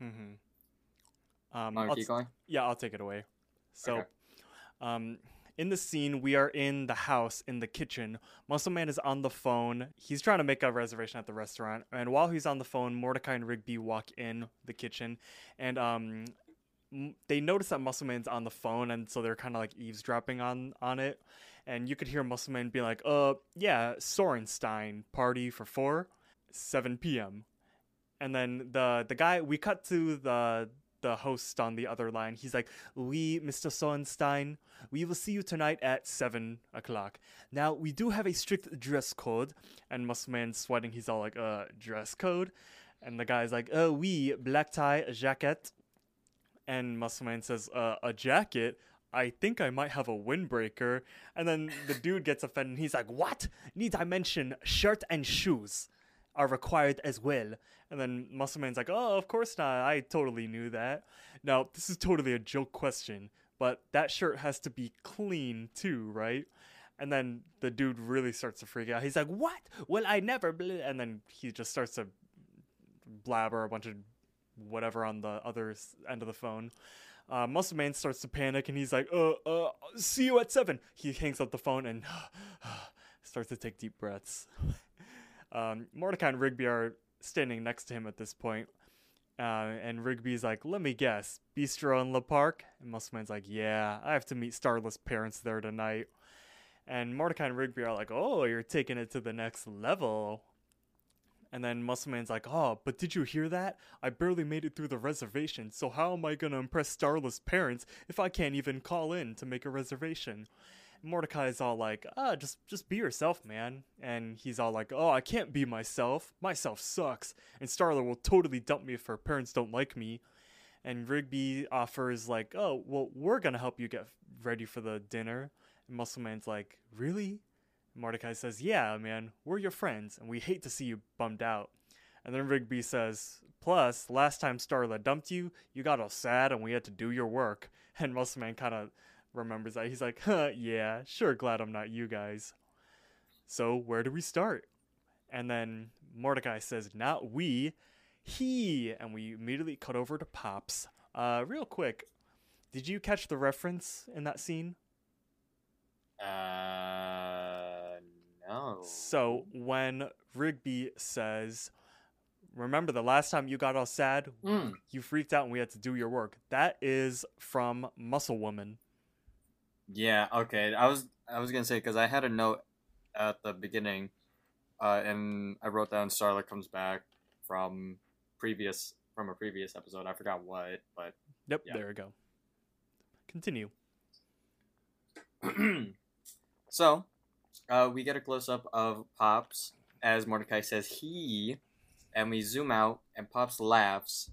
mm-hmm. Um, I'll keep t- going? Yeah, I'll take it away. So, Okay. um, in the scene, we are in the house in the kitchen. Muscle Man is on the phone. He's trying to make a reservation at the restaurant, and while he's on the phone, Mordecai and Rigby walk in the kitchen, and um, m- they notice that Muscle Man's on the phone, and so they're kind of like eavesdropping on on it. And you could hear Muscle Man be like, "Uh, yeah, Sorenstein party for four, 7 p.m." And then the the guy we cut to the the host on the other line. He's like, "We, Mr. Sorenstein, we will see you tonight at seven o'clock. Now we do have a strict dress code." And Muscle Man sweating. He's all like, "Uh, dress code," and the guy's like, "Uh, we black tie, jacket." And Muscle Man says, uh, "A jacket." I think I might have a windbreaker. And then the dude gets offended. He's like, What? Need I mention shirt and shoes are required as well? And then Muscle Man's like, Oh, of course not. I totally knew that. Now, this is totally a joke question, but that shirt has to be clean too, right? And then the dude really starts to freak out. He's like, What? Well, I never. And then he just starts to blabber a bunch of whatever on the other end of the phone. Uh, Muscle Man starts to panic and he's like, uh, uh, see you at seven. He hangs up the phone and starts to take deep breaths. um, Mordecai and Rigby are standing next to him at this point. Uh, and Rigby's like, let me guess, Bistro in La Park? And Muscle Man's like, yeah, I have to meet Starla's parents there tonight. And Mordecai and Rigby are like, oh, you're taking it to the next level. And then Muscle Man's like, oh, but did you hear that? I barely made it through the reservation, so how am I gonna impress Starla's parents if I can't even call in to make a reservation? Mordecai's all like, ah, just just be yourself, man. And he's all like, oh, I can't be myself. Myself sucks. And Starla will totally dump me if her parents don't like me. And Rigby offers like, oh, well, we're gonna help you get ready for the dinner. And Muscle Man's like, really? Mordecai says, Yeah, man, we're your friends, and we hate to see you bummed out. And then Rigby says, Plus, last time Starla dumped you, you got all sad and we had to do your work. And Muscle Man kind of remembers that. He's like, Huh, yeah, sure glad I'm not you guys. So, where do we start? And then Mordecai says, Not we, he. And we immediately cut over to Pops. Uh, real quick, did you catch the reference in that scene? Uh, no. So when Rigby says, "Remember the last time you got all sad, Mm. you freaked out, and we had to do your work." That is from Muscle Woman. Yeah, okay. I was I was gonna say because I had a note at the beginning, uh, and I wrote down Starla comes back from previous from a previous episode. I forgot what, but Yep, Yeah. there we go. Continue. so uh, we get a close up of Pops as Mordecai says he, and we zoom out, and Pops laughs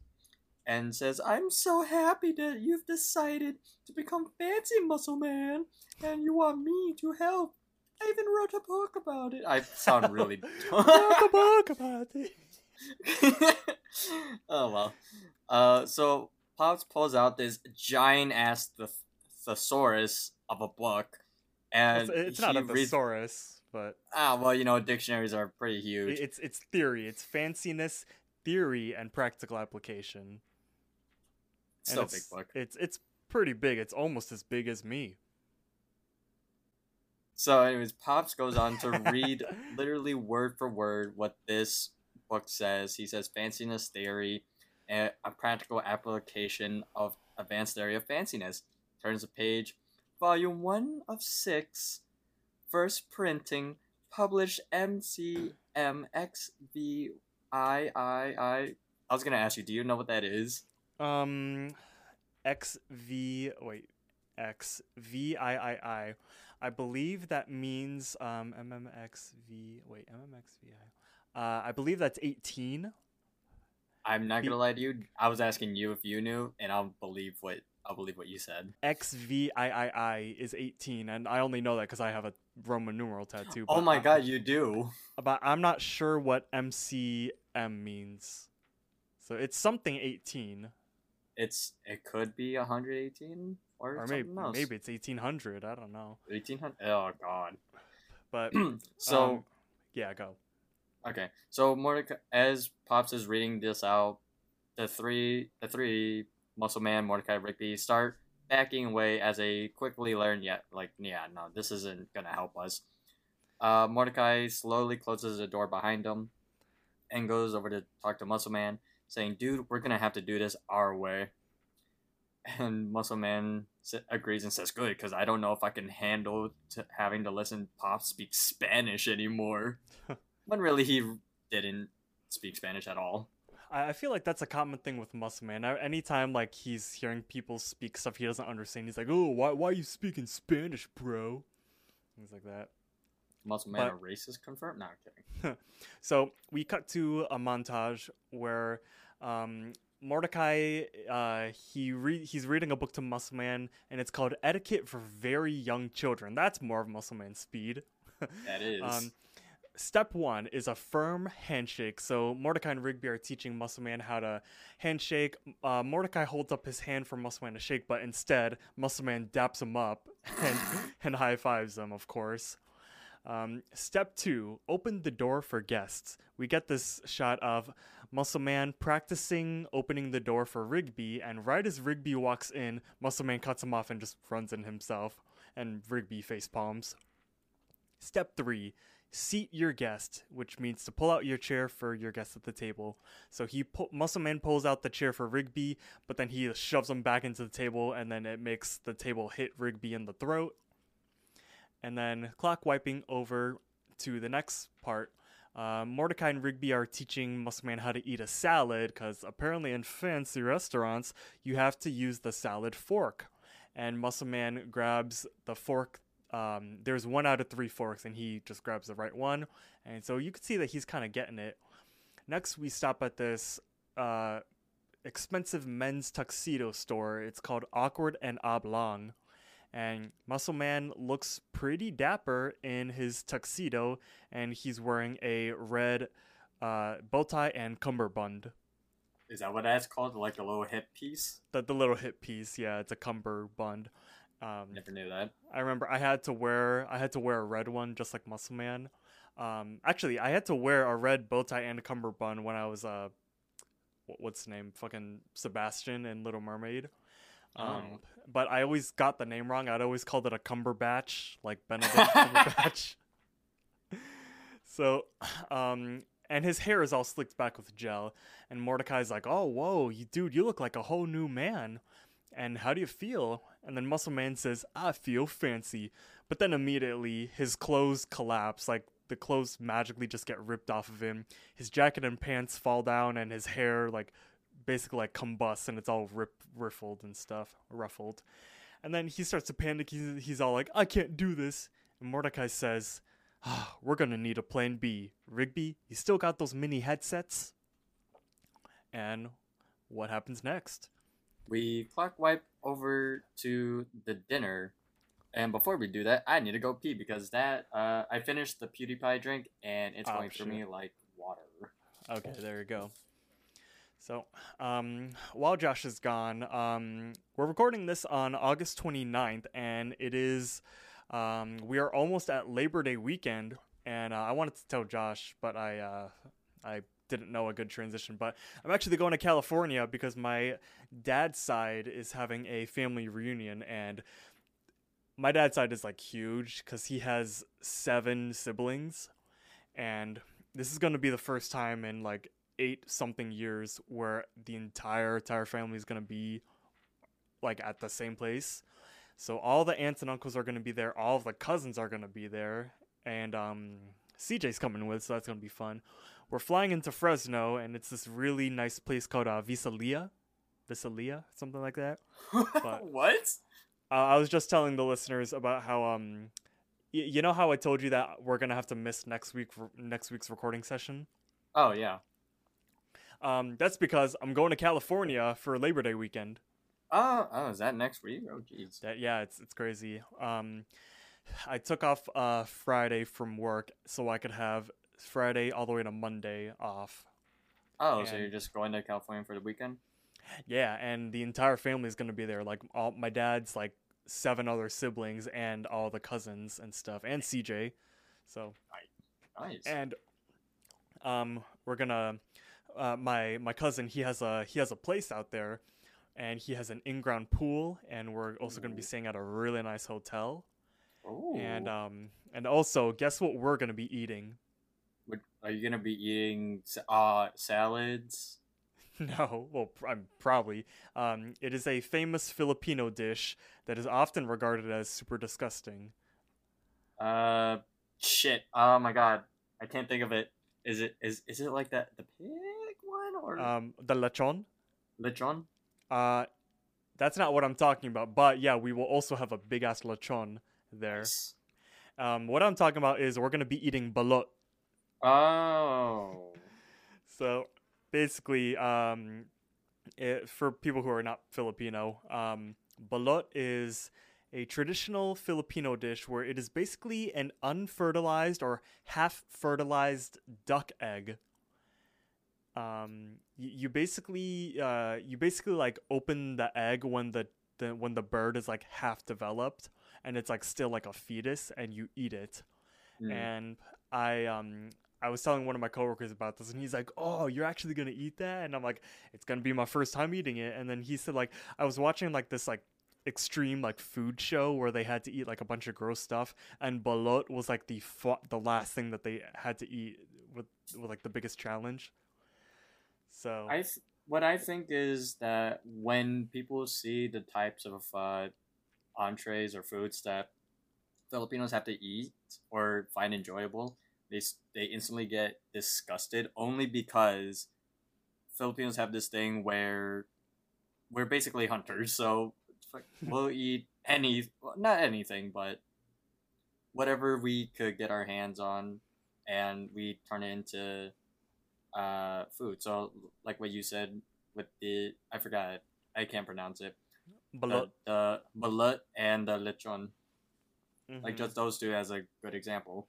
and says, "I'm so happy that you've decided to become fancy, Muscle Man, and you want me to help. I even wrote a book about it. I sound really. Talk about- about it. oh well. Uh, so Pops pulls out this giant ass th- thesaurus of a book, and It's, it's not a reads- thesaurus, but Ah, well, you know, dictionaries are pretty huge. it's it's theory. It's fanciness, theory, and practical application. Still a it's, big book. It's it's pretty big. It's almost as big as me. So, anyways, Pops goes on to read literally word for word what this book says. He says fanciness theory, and a practical application of advanced theory of fanciness. Turns the page, volume one of six, first printing, published MCMXVIII. I was gonna ask you, do you know what that is? Um, XV. Wait, X V I I I. I believe that means um MMXV. Wait, MMXVI. Uh, I believe that's 18. I'm not gonna lie to you. I was asking you if you knew, and I'll believe what I'll believe what you said. XVIII is 18, and I only know that because I have a Roman numeral tattoo. Oh my I- god, you do. But I'm not sure what MCM means. So it's something 18, It's it could be 118 or, or maybe something else. maybe it's 1800. I don't know. 1800. Oh god. But so um, yeah, go. Okay, so Mordecai, as Pops is reading this out, the three, the three Muscle Man, Mordecai, Rigby start backing away as they quickly learn. Yet, like, yeah, no, this isn't gonna help us. Uh, Mordecai slowly closes the door behind him, and goes over to talk to Muscle Man, saying, "Dude, we're gonna have to do this our way." And Muscle Man agrees and says, "Good, because I don't know if I can handle t- having to listen Pop speak Spanish anymore." when really he didn't speak Spanish at all. I feel like that's a common thing with Muscle Man. Anytime like he's hearing people speak stuff he doesn't understand, he's like, "Oh, why why are you speaking Spanish, bro?" Things like that. Muscle Man But- a racist confirmed? No, I'm kidding. So we cut to a montage where um, Mordecai uh, he re- he's reading a book to Muscle Man, and it's called Etiquette for Very Young Children. That's more of Muscle Man speed. That is. Um, step one is a firm handshake. So Mordecai and Rigby are teaching Muscle Man how to handshake. Uh, Mordecai holds up his hand for Muscle Man to shake, but instead Muscle Man daps him up and, and high fives him, of course. Um, step two, open the door for guests. We get this shot of Muscle Man practicing opening the door for Rigby, and right as Rigby walks in, Muscle Man cuts him off and just runs in himself, and Rigby face palms. Step three, seat your guest, which means to pull out your chair for your guest at the table. So he pu- Muscle Man pulls out the chair for Rigby, but then he shoves him back into the table, and then it makes the table hit Rigby in the throat. And then clock wiping over to the next part. Uh, Mordecai and Rigby are teaching Muscle Man how to eat a salad because apparently in fancy restaurants you have to use the salad fork. And Muscle Man grabs the fork um, there's one out of three forks, and he just grabs the right one. And so you can see that he's kind of getting it. Next, we stop at this uh, expensive men's tuxedo store. It's called Awkward and Oblong. And Muscle Man looks pretty dapper in his tuxedo, and he's wearing a red uh, bow tie and cummerbund. is that what that's called? Like a little hip piece? The, the little hip piece, yeah, it's a cummerbund. Um, Never knew that. I remember I had to wear I had to wear a red one just like Muscle Man. Um, actually, I had to wear a red bow tie and a cummerbund when I was uh, what's the name? Fucking Sebastian in Little Mermaid. Um, Oh. but I always got the name wrong. I'd always called it a Cumberbatch, like Benedict Cumberbatch. so, um, and his hair is all slicked back with gel. And Mordecai's like, "Oh, whoa, you dude, you look like a whole new man." And how do you feel? And then Muscle Man says, I feel fancy. But then immediately his clothes collapse. Like the clothes magically just get ripped off of him. His jacket and pants fall down and his hair like basically like combusts and it's all rip riffled and stuff. Ruffled. And then he starts to panic. He's, he's all like, I can't do this. And Mordecai says, ah, We're gonna need a plan B. Rigby, you still got those mini headsets? And what happens next? We clock wipe over to the dinner. And before we do that, I need to go pee because that uh, I finished the PewDiePie drink and it's Oh, going through me like water. Okay, there you go. So, um, while Josh is gone, um, we're recording this on August 29th, and it is, um, we are almost at Labor Day weekend, and uh, I wanted to tell Josh, but I, uh, I didn't know a good transition, but I'm actually going to California because my dad's side is having a family reunion, and my dad's side is like huge because he has seven siblings, and this is going to be the first time in like eight something years where the entire entire family is going to be like at the same place So all the aunts and uncles are gonna be there. All of the cousins are gonna be there, and um, CJ's coming with, so that's gonna be fun. We're flying into Fresno, and it's this really nice place called uh, Visalia, Visalia, something like that. But- what? Uh, I was just telling the listeners about how um, y- you know how I told you that we're gonna have to miss next week next week's recording session. Oh yeah. Um, that's because I'm going to California for Labor Day weekend. Oh, oh, is that next week? Oh, jeez. That yeah, it's it's crazy. Um, I took off uh Friday from work so I could have Friday all the way to Monday off. Oh, so you're just going to California for the weekend? Yeah, and the entire family is gonna be there. Like all my dad's like seven other siblings and all the cousins and stuff, and CJ. So Nice. and um we're gonna uh, my my cousin he has a he has a place out there and he has an in-ground pool and we're also going to be staying at a really nice hotel Ooh. and um and also guess what we're going to be eating Would- are you gonna be eating uh salads? no well pr- I'm probably um it is a famous filipino dish that is often regarded as super disgusting Uh, shit. Oh my god, I can't think of it. Is it is is it like that the pig or um the lechon lechon? uh that's not what i'm talking about but yeah we will also have a big ass lechon there Yes. Um, what I'm talking about is we're gonna be eating balot. Oh. So basically, um, it, for people who are not Filipino, um, balot is a traditional Filipino dish where it is basically an unfertilized or half fertilized duck egg. Um, you, you basically uh, you basically like open the egg when the, the when the bird is like half developed and it's like still like a fetus and you eat it Mm. and I um I was telling one of my coworkers about this and he's like, "Oh, you're actually going to eat that?" And I'm like, "It's going to be my first time eating it." And then he said like I was watching like this like extreme like food show where they had to eat like a bunch of gross stuff and balot was like the fu- the last thing that they had to eat with with like the biggest challenge. So I th- what I think is that when people see the types of uh, entrees or foods that Filipinos have to eat or find enjoyable, they they instantly get disgusted only because Filipinos have this thing where we're basically hunters, so we'll eat any well, not anything, but whatever we could get our hands on, and we turn it into uh, food. So, like what you said with the, I forgot, I can't pronounce it. balot. The, the balut and the lechon, like mhm. just those two as a good example.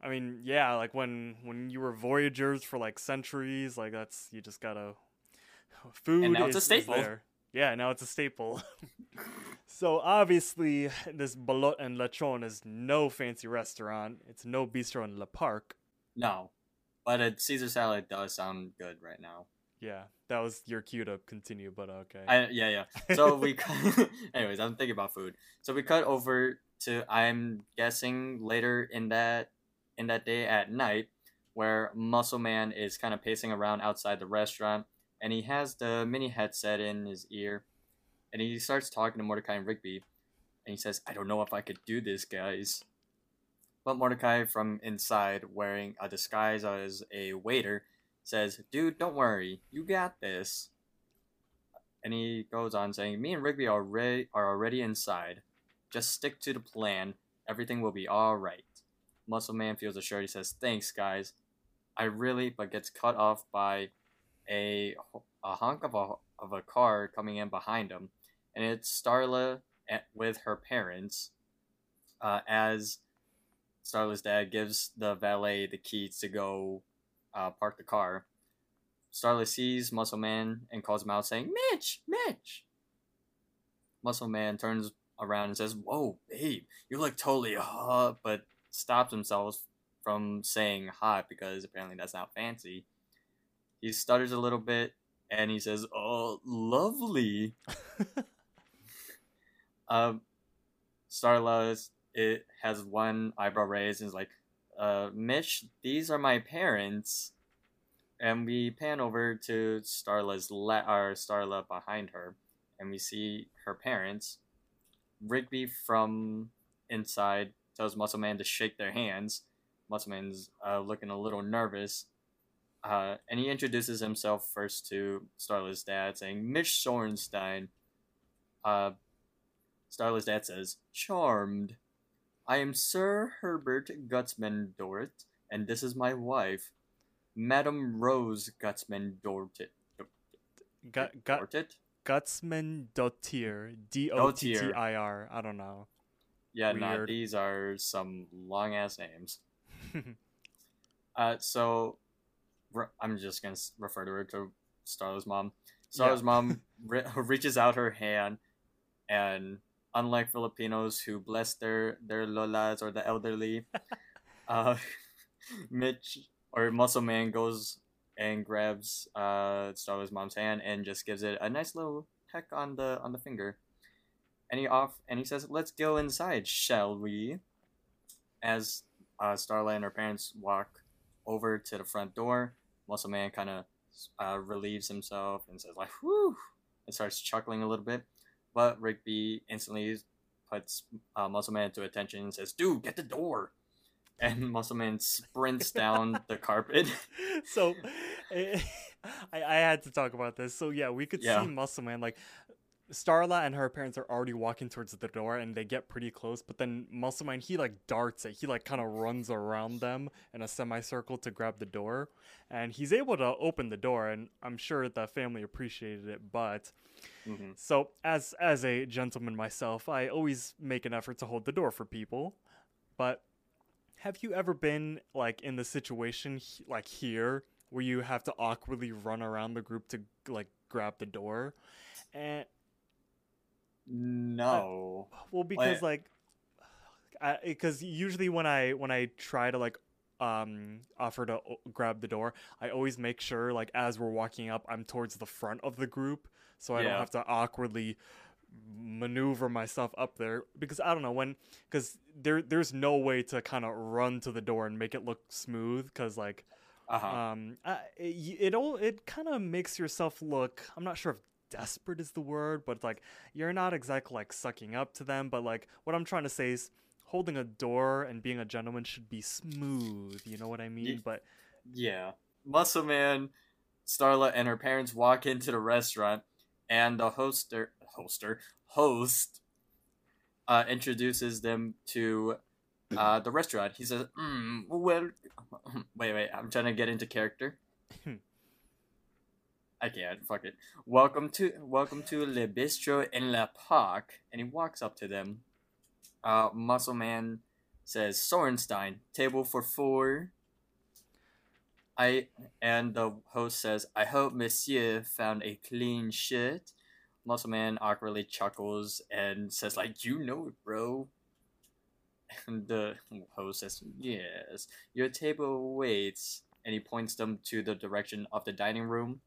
I mean, yeah, like when when you were voyagers for like centuries, like that's you just gotta food. now it's a is- is staple. there. Yeah, now it's a staple. so obviously, this balot and lechon is no fancy restaurant. It's no bistro in Le Parc. No, but a Caesar salad does sound good right now. Yeah, that was your cue to continue, but okay. I, yeah, yeah. So we, cut, anyways, I'm thinking about food. So we cut over to I'm guessing later in that in that day at night, where Muscle Man is kind of pacing around outside the restaurant, and he has the mini headset in his ear, and he starts talking to Mordecai and Rigby, and he says, "I don't know if I could do this, guys." But Mordecai from inside, wearing a disguise as a waiter, says, "Dude, don't worry, you got this." And he goes on saying, "Me and Rigby are already are already inside. Just stick to the plan. Everything will be all right." Muscle Man feels assured. He says, "Thanks, guys. I really," but gets cut off by a a honk of a of a car coming in behind him, and it's Starla at, with her parents. Uh, as Starla's dad gives the valet the keys to go uh, park the car. Starla sees Muscle Man and calls him out, saying, Mitch, Mitch. Muscle Man turns around and says, Whoa, babe, you look totally hot, but stops himself from saying hot because apparently that's not fancy. He stutters a little bit and he says, Oh, lovely. um, Starla it has one eyebrow raised and is like, uh, Mitch, these are my parents. And we pan over to Starla's la- or Starla behind her, and we see her parents. Rigby from inside tells Muscle Man to shake their hands. Muscle Man's uh, looking a little nervous. Uh, and he introduces himself first to Starla's dad, saying, Mitch Sorenstein. Uh, Starla's dad says, Charmed. I am Sir Herbert Gutsman Dorrit, and this is my wife, Madame Rose Gutsman Dorrit. Gut, gut? Gutsman Dottir. D O T T I R. I don't know. Yeah, nah, these are some long ass names. uh, so re- I'm just gonna refer to her to Starla's mom. Starla's Yeah. mom re- reaches out her hand, and unlike Filipinos who bless their their lolas or the elderly, uh, Mitch or Muscle Man goes and grabs uh Starla's mom's hand and just gives it a nice little peck on the on the finger. And he off and he says, "Let's go inside, shall we?" As uh, Starla and her parents walk over to the front door, Muscle Man kind of uh, relieves himself and says, "Like, whew," and starts chuckling a little bit. But Rigby instantly puts uh, Muscle Man to attention and says, "Dude, get the door!" And Muscle Man sprints down the carpet. so I, I had to talk about this. So yeah, we could Yeah. see Muscle Man like Starla and her parents are already walking towards the door and they get pretty close, but then Muscle Man he like darts it. He like kind of runs around them in a semicircle to grab the door, and he's able to open the door. And I'm sure the family appreciated it, but Mhm. so as as a gentleman myself, I always make an effort to hold the door for people. But have you ever been like in the situation like here where you have to awkwardly run around the group to like grab the door? And No. well because like because usually when I when I try to like um offer to o- grab the door, I always make sure like as we're walking up, I'm towards the front of the group, so I don't have to awkwardly maneuver myself up there because I don't know when because there there's no way to kind of run to the door and make it look smooth because like Uh huh. um I, it it all it kind of makes yourself look i'm not sure if desperate is the word but like you're not exactly like sucking up to them but like what i'm trying to say is holding a door and being a gentleman should be smooth you know what i mean but Yeah. Muscle Man, Starla, and her parents walk into the restaurant, and the hoster, hoster, host, uh, introduces them to uh, the restaurant. He says, mm, "Well, wait, wait. I'm trying to get into character. I can't. Fuck it. Welcome to welcome to Le Bistro in La Parc." And he walks up to them. Uh, Muscle Man says, "Sorenstein, table for four. I and the host says, "I hope Monsieur found a clean shit." Muscle Man awkwardly chuckles and says, "Like you know it, bro." And the host says, "Yes, your table waits." And he points them to the direction of the dining room.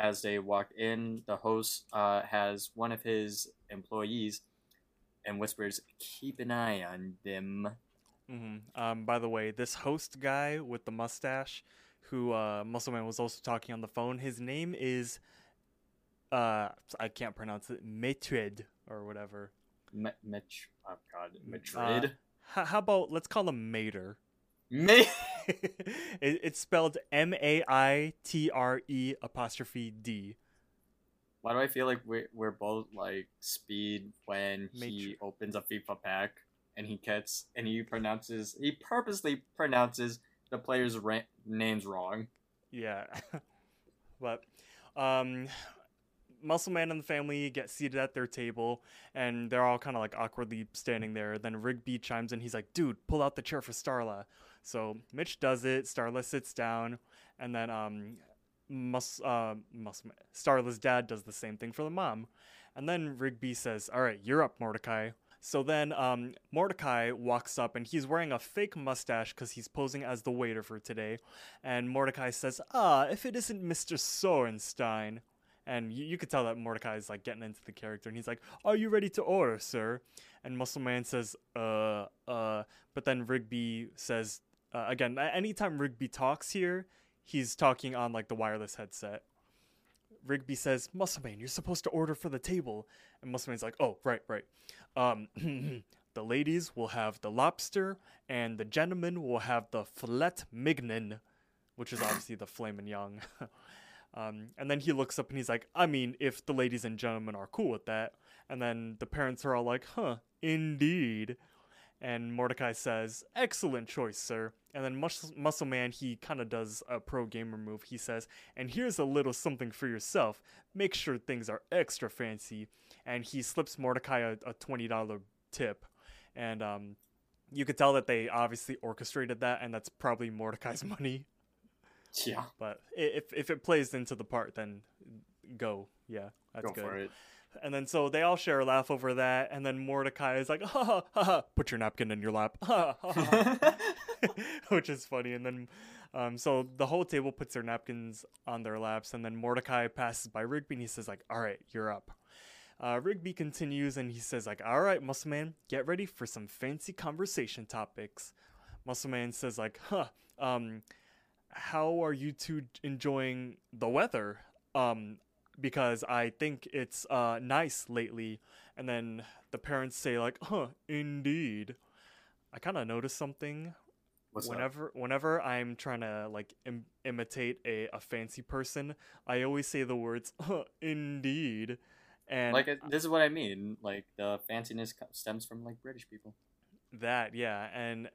As they walk in, the host uh, has one of his employees and whispers, "Keep an eye on them." hmm um by the way this host guy with the mustache who uh muscleman was also talking on the phone his name is uh i can't pronounce it Metred or whatever Me- Met- oh God, Madrid. Uh, h- how about let's call him Mater Me- it, it's spelled M A I T R E apostrophe D. Why do I feel like we're, we're both like speed when he opens a FIFA pack and he gets and he pronounces he purposely pronounces the players' ra- names wrong. Yeah. but um Muscle Man and the family get seated at their table and they're all kind of like awkwardly standing there. Then Rigby chimes in. He's like, dude, pull out the chair for Starla. So Mitch does it. Starla sits down. And then um, Mus- uh, Mus- Starla's dad does the same thing for the mom. And then Rigby says, all right, you're up, Mordecai. So then um, Mordecai walks up and he's wearing a fake mustache because he's posing as the waiter for today. And Mordecai says, Ah, if it isn't Mr. Sorenstein. And you, you could tell that Mordecai is like getting into the character. And he's like, Are you ready to order, sir? And Muscle Man says, Uh, uh. But then Rigby says, uh, Again, anytime Rigby talks here, he's talking on like the wireless headset. Rigby says, Muscleman, you're supposed to order for the table. And Muscleman's like, oh, right, right. Um, the ladies will have the lobster, and the gentlemen will have the filet mignon, which is obviously the flamin' young. um, and then he looks up and he's like, I mean, if the ladies and gentlemen are cool with that. And then the parents are all like, huh, indeed. And Mordecai says, Excellent choice, sir. And then Mus- Muscle Man, he kind of does a pro gamer move. He says, And here's a little something for yourself. Make sure things are extra fancy. And he slips Mordecai a, a $20 tip. And um, you could tell that they obviously orchestrated that, and that's probably Mordecai's money. Yeah, But if, if it plays into the part, then go. Yeah, that's go good. And then so they all share a laugh over that, and then Mordecai is like, ha ha ha ha, put your napkin in your lap, ha ha ha, which is funny. And then, um, so the whole table puts their napkins on their laps, and then Mordecai passes by Rigby and he says like, all right, you're up. Uh, Rigby continues and he says like, all right, Muscle Man, get ready for some fancy conversation topics. Muscle Man says like, huh, um, how are you two enjoying the weather? Um, because I think it's uh nice lately. And then the parents say like, "Huh, indeed." I kind of noticed something What's up? whenever whenever I'm trying to like Im- imitate a, a fancy person, I always say the words "Huh, indeed. And Like this is what I mean. Like the fanciness stems from like British people. that, yeah. And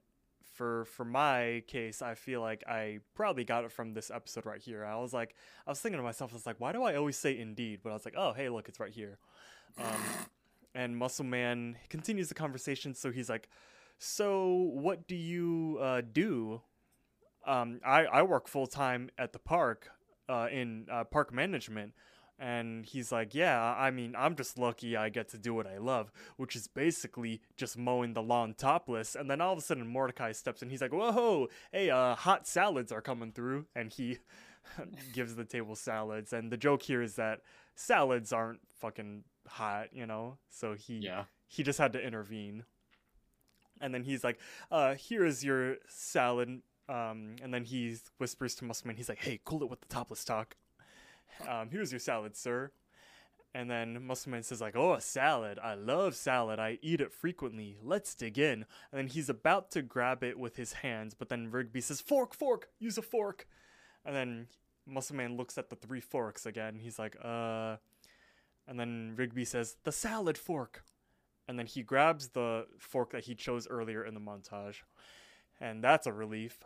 for for my case, I feel like I probably got it from this episode right here. I was like, I was thinking to myself, I was like, why do I always say indeed? But I was like, oh, hey, look, it's right here. Um, and Muscle Man continues the conversation. So he's like, so what do you uh, do? Um, I I work full time at the park, uh, in uh, park management. And he's like, Yeah, I mean, I'm just lucky I get to do what I love, which is basically just mowing the lawn topless. And then all of a sudden, Mordecai steps in. He's like, Whoa, hey, uh, hot salads are coming through. And he gives the table salads. And the joke here is that salads aren't fucking hot, you know? So he Yeah. he just had to intervene. And then he's like, uh, here is your salad. Um, and then he whispers to Muscleman, he's like, hey, cool it with the topless talk. Um, here's your salad, sir. And then Muscleman says, like, oh, a salad. I love salad. I eat it frequently. Let's dig in. And then he's about to grab it with his hands, but then Rigby says, fork, fork, use a fork. And then Muscleman looks at the three forks again. He's like, uh. And then Rigby says, the salad fork and then he grabs the fork that he chose earlier in the montage and that's a relief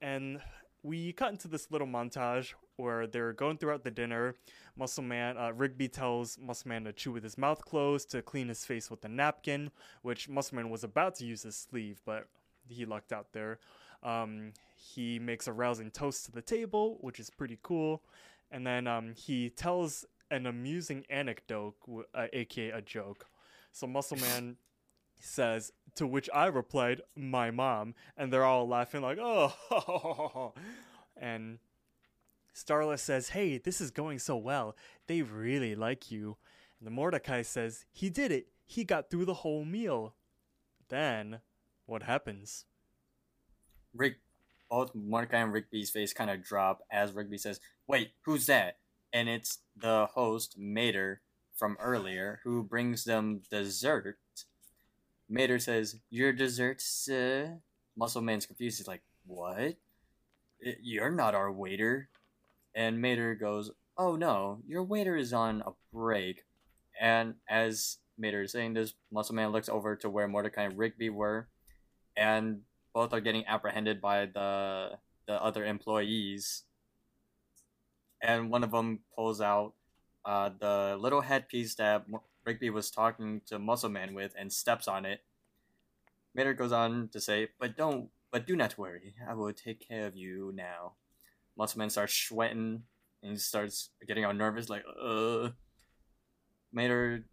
and we cut into this little montage where they're going throughout the dinner muscle man uh, rigby tells muscle man to chew with his mouth closed to clean his face with a napkin which muscle man was about to use his sleeve but he lucked out there um, he makes a rousing toast to the table which is pretty cool and then um, he tells an amusing anecdote uh, aka a joke so Muscle Man says, to which I replied, my mom. And they're all laughing like, oh. and Starla says, hey, this is going so well. They really like you. And the Mordecai says, he did it. He got through the whole meal. Then, what happens? Rick, both Mordecai and Rigby's face kind of drop as Rigby says, "Wait, who's that?" And it's the host Mater from earlier who brings them dessert. Mater says, "Your dessert, sir." Muscle Man's confused. He's like, "What? You're not our waiter." And Mater goes, "Oh no, your waiter is on a break." And as Mater is saying this, Muscle Man looks over to where Mordecai and Rigby were, and both are getting apprehended by the the other employees. And one of them pulls out uh, the little headpiece that Rigby was talking to Muscle Man with and steps on it. Mater goes on to say, "But don't, but do not worry. I will take care of you now." Muscle Man starts sweating and he starts getting all nervous, like, "Uh." Mater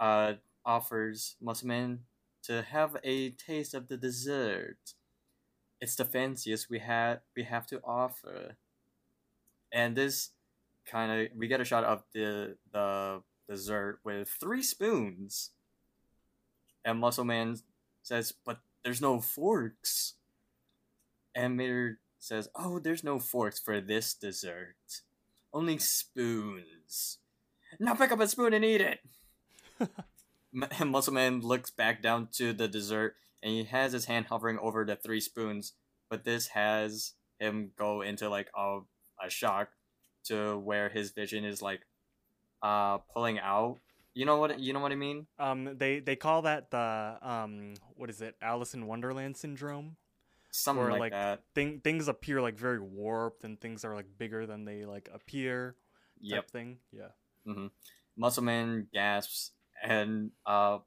uh, offers Muscle Man to have a taste of the dessert. It's the fanciest we had we have to offer. And this kind of we get a shot of the the dessert with three spoons. And Muscle Man says, "But there's no forks." And Mater says, "Oh, there's no forks for this dessert. Only spoons. Now pick up a spoon and eat it." M- Muscle Man looks back down to the dessert and he has his hand hovering over the three spoons, but this has him go into like a, a shock to where his vision is like uh pulling out. You know what you know what I mean? Um, they they call that the um, what is it? Alice in Wonderland syndrome. Something Or, like, like, that. Thing things appear like very warped, and things are like bigger than they like appear. Type Yep. Thing. Yeah. hmm Muscle Man gasps, and uh,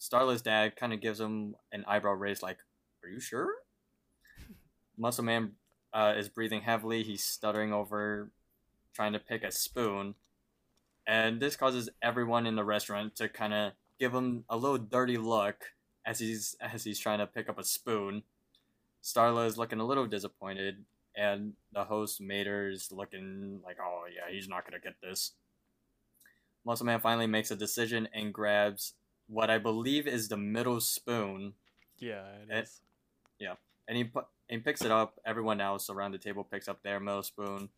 Starla's dad kind of gives him an eyebrow raise, like, "Are you sure?" Muscle Man uh, is breathing heavily. He's stuttering over, trying to pick a spoon, and this causes everyone in the restaurant to kind of give him a little dirty look as he's as he's trying to pick up a spoon. Starla is looking a little disappointed, and the host Mater is looking like, "Oh yeah, he's not gonna get this." Muscle Man finally makes a decision and grabs what I believe is the middle spoon, Yeah. It Eh, is. and he pu- and picks it up. Everyone else around the table picks up their middle spoon,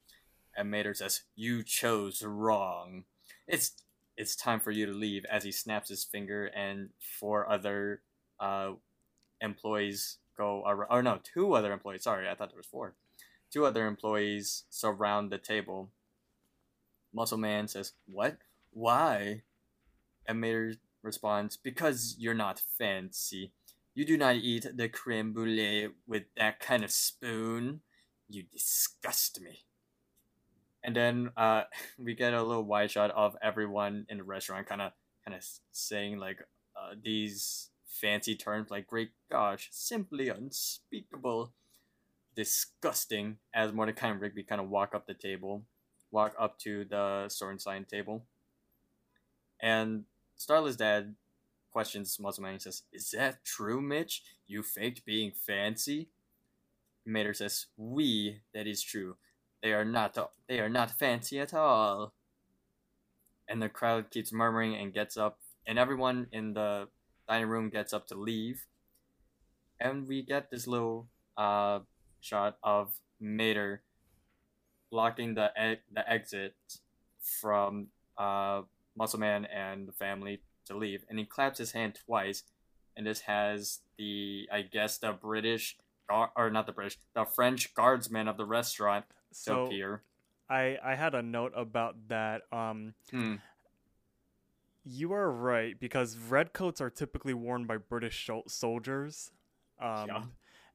and Mater says, "You chose wrong. It's it's time for you to leave." As he snaps his finger, and four other uh, employees go around. Or no, two other employees. Sorry, I thought there was four. Two other employees surround the table. Muscle Man says, "What? Why?" And Mater responds, "Because you're not fancy. You do not eat the creme brulee with that kind of spoon. You disgust me." And then uh, we get a little wide shot of everyone in the restaurant, kind of, kind of saying like uh, these fancy terms, like "Great gosh, simply unspeakable." disgusting as Mordecai and Rigby kind of walk up the table, walk up to the Sorenstein table. And Starla's dad questions Muscleman and says, Is that true, Mitch? You faked being fancy? Mater says, We, that is true. They are not they are not fancy at all. And the crowd keeps murmuring and gets up and everyone in the dining room gets up to leave. And we get this little uh shot of Mater blocking the e- the exit from uh, Muscle Man and the family to leave, and he claps his hand twice, and this has the I guess the British guard or not the British, the French guardsman of the restaurant So appear. I I had a note about that. Um, Hmm. You are right because red coats are typically worn by British soldiers. Um, Yeah.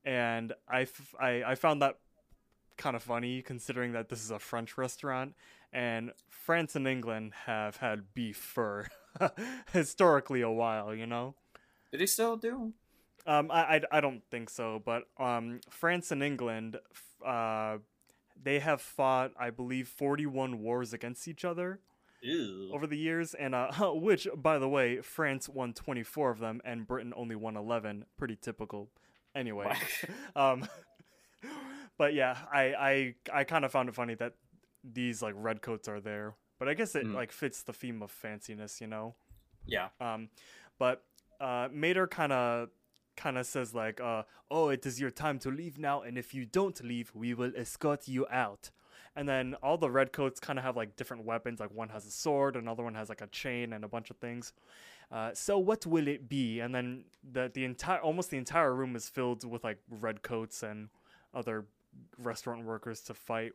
and I, f- I I found that kind of funny considering that this is a French restaurant and France and England have had beef for historically a while, you know. Did he still do? Um, I, I, I don't think so, but um, France and England, uh, they have fought, I believe, 41 wars against each other Ew. over the years, and uh, which, by the way, France won 24 of them, and Britain only won 11. Pretty typical. Anyway, um, but yeah, I I, I kind of found it funny that these like red coats are there, but I guess it Mm. like fits the theme of fanciness, you know. yeah. Um, but uh, Mater kind of kind of says like, uh, "Oh, it is your time to leave now, and if you don't leave, we will escort you out." And then all the redcoats kind of have like different weapons. Like one has a sword, another one has like a chain and a bunch of things. Uh, so what will it be? And then the the entire almost the entire room is filled with like redcoats and other restaurant workers to fight.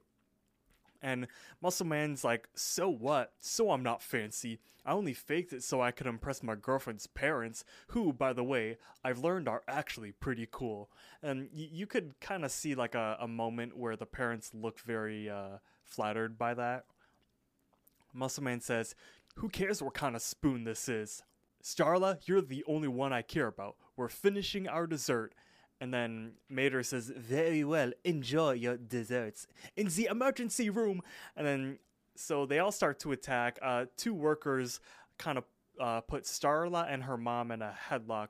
And Muscle Man's like, so what? So I'm not fancy. I only faked it so I could impress my girlfriend's parents, who, by the way, I've learned are actually pretty cool. And y- you could kind of see like a, a moment where the parents look very uh, flattered by that. Muscle Man says, Who cares what kind of spoon this is? Starla, you're the only one I care about. We're finishing our dessert. And then Mater says, Very well, enjoy your desserts in the emergency room. And then, so they all start to attack. Uh, two workers kind of uh, put Starla and her mom in a headlock.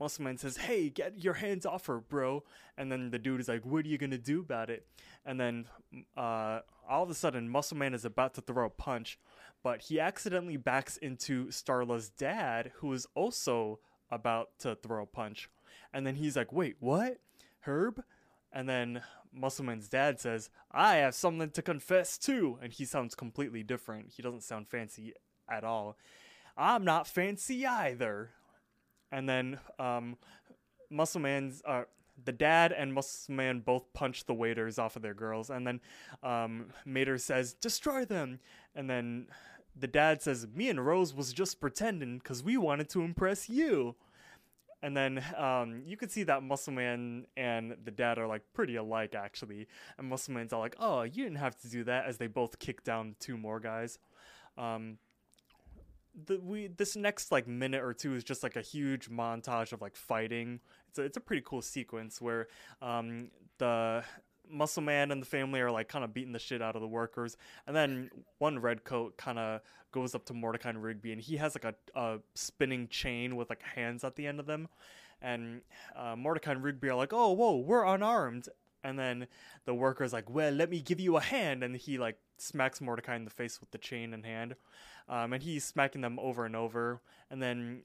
Muscleman says, Hey, get your hands off her, bro. And then the dude is like, What are you going to do about it? And then uh, all of a sudden, Muscleman is about to throw a punch, but he accidentally backs into Starla's dad, who is also about to throw a punch. And then he's like, Wait, what? Herb? And then Muscleman's dad says, I have something to confess too. And he sounds completely different. He doesn't sound fancy at all. I'm not fancy either. And then um, Muscle Man's uh, the dad and Muscle Man both punch the waiters off of their girls, and then um, Mater says, "Destroy them," and then the dad says, "Me and Rose was just pretending because we wanted to impress you." And then um, you can see that Muscle Man and the dad are like pretty alike actually, and Muscle Man's all like, "Oh, you didn't have to do that," as they both kick down two more guys. Um, the we this next like minute or two is just like a huge montage of like fighting. It's a, it's a pretty cool sequence where um the muscle man and the family are like kind of beating the shit out of the workers and then one red coat kind of goes up to mordecai and rigby and he has like a, a spinning chain with like hands at the end of them and uh, mordecai and rigby are like oh whoa we're unarmed and then the worker's like well let me give you a hand and he like smacks mordecai in the face with the chain in hand um, and he's smacking them over and over. And then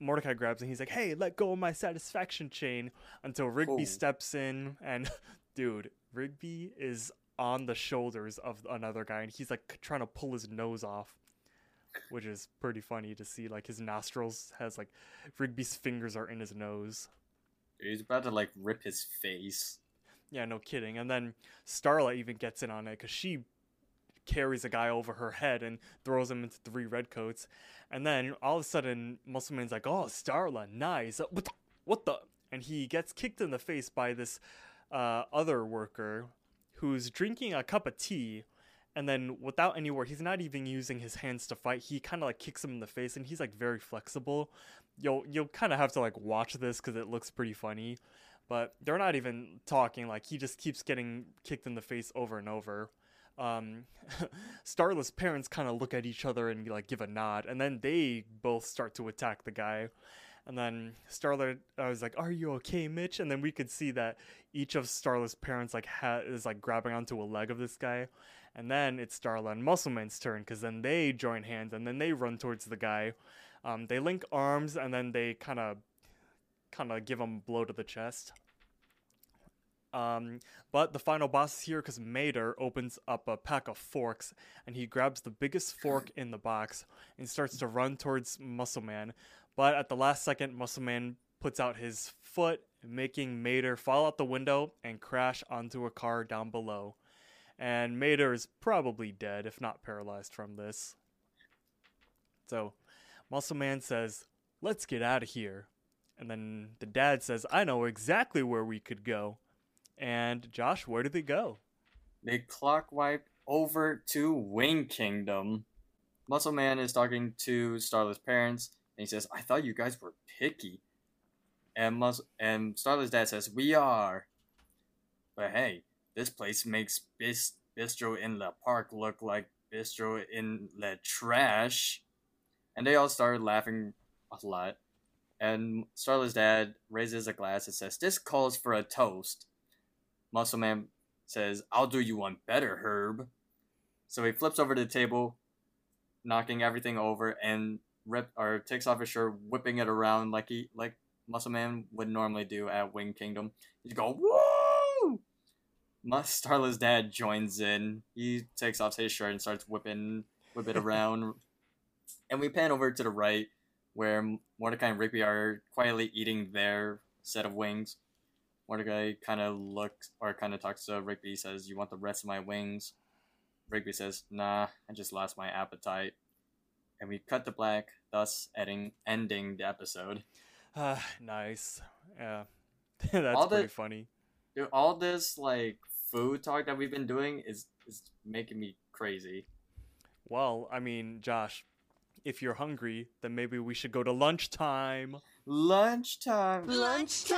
Mordecai grabs and he's like, "Hey, let go of my satisfaction chain." Until Rigby steps in, and dude, Rigby is on the shoulders of another guy, and he's like trying to pull his nose off, which is pretty funny to see. Like his nostrils has like Rigby's fingers are in his nose. He's about to like rip his face. Yeah, no kidding. And then Starla even gets in on it because she carries a guy over her head and throws him into three redcoats. And then all of a sudden, Muscleman's like, "Oh, Starla, nice. What? The, what the?" And he gets kicked in the face by this uh, other worker who's drinking a cup of tea. And then, without any word, he's not even using his hands to fight. He kind of like kicks him in the face, and he's like very flexible. You'll you'll kind of have to like watch this because it looks pretty funny but they're not even talking. Like he just keeps getting kicked in the face over and over. Um, Starla's parents kind of look at each other and like give a nod, and then they both start to attack the guy. And then Starla, I was like, "Are you okay, Mitch?" And then we could see that each of Starla's parents like ha- is like grabbing onto a leg of this guy, and then it's Starla and Muscleman's turn because then they join hands and then they run towards the guy. Um, they link arms and then they kind of kind of give him a blow to the chest. Um, but the final boss is here because Mater opens up a pack of forks and he grabs the biggest fork in the box and starts to run towards Muscle Man. But at the last second, Muscle Man puts out his foot, making Mater fall out the window and crash onto a car down below. And Mater is probably dead, if not paralyzed from this. So, Muscle Man says, Let's get out of here. And then the dad says, I know exactly where we could go. And Josh, where did they go? They clockwipe over to Wing Kingdom. Muscle Man is talking to Starla's parents, he says, "I thought you guys were picky." And Mus- and Starla's dad says, "We are." But hey, this place makes bis- bistro in the park look like bistro in the trash. And they all started laughing a lot. And Starla's dad raises a glass and says, "This calls for a toast." Muscle Man says, I'll do you one better, Herb. So he flips over the table, knocking everything over, and rip or takes off his shirt, whipping it around like he like Muscle Man would normally do at Wing Kingdom. He's going, Woo! Starla's dad joins in. He takes off his shirt and starts whipping whip it around. and we pan over to the right where Mordecai and Rigby are quietly eating their set of wings. Mordecai kind of looks or kind of talks to Rigby. Says, "You want the rest of my wings?" Rigby says, "Nah, I just lost my appetite." And we cut to black, thus ending ending the episode. Ah, nice. Yeah. That's All the- pretty funny. Dude, all this like food talk that we've been doing is is making me crazy. Well, I mean, Josh, if you're hungry, then maybe we should go to lunchtime. Lunchtime. It's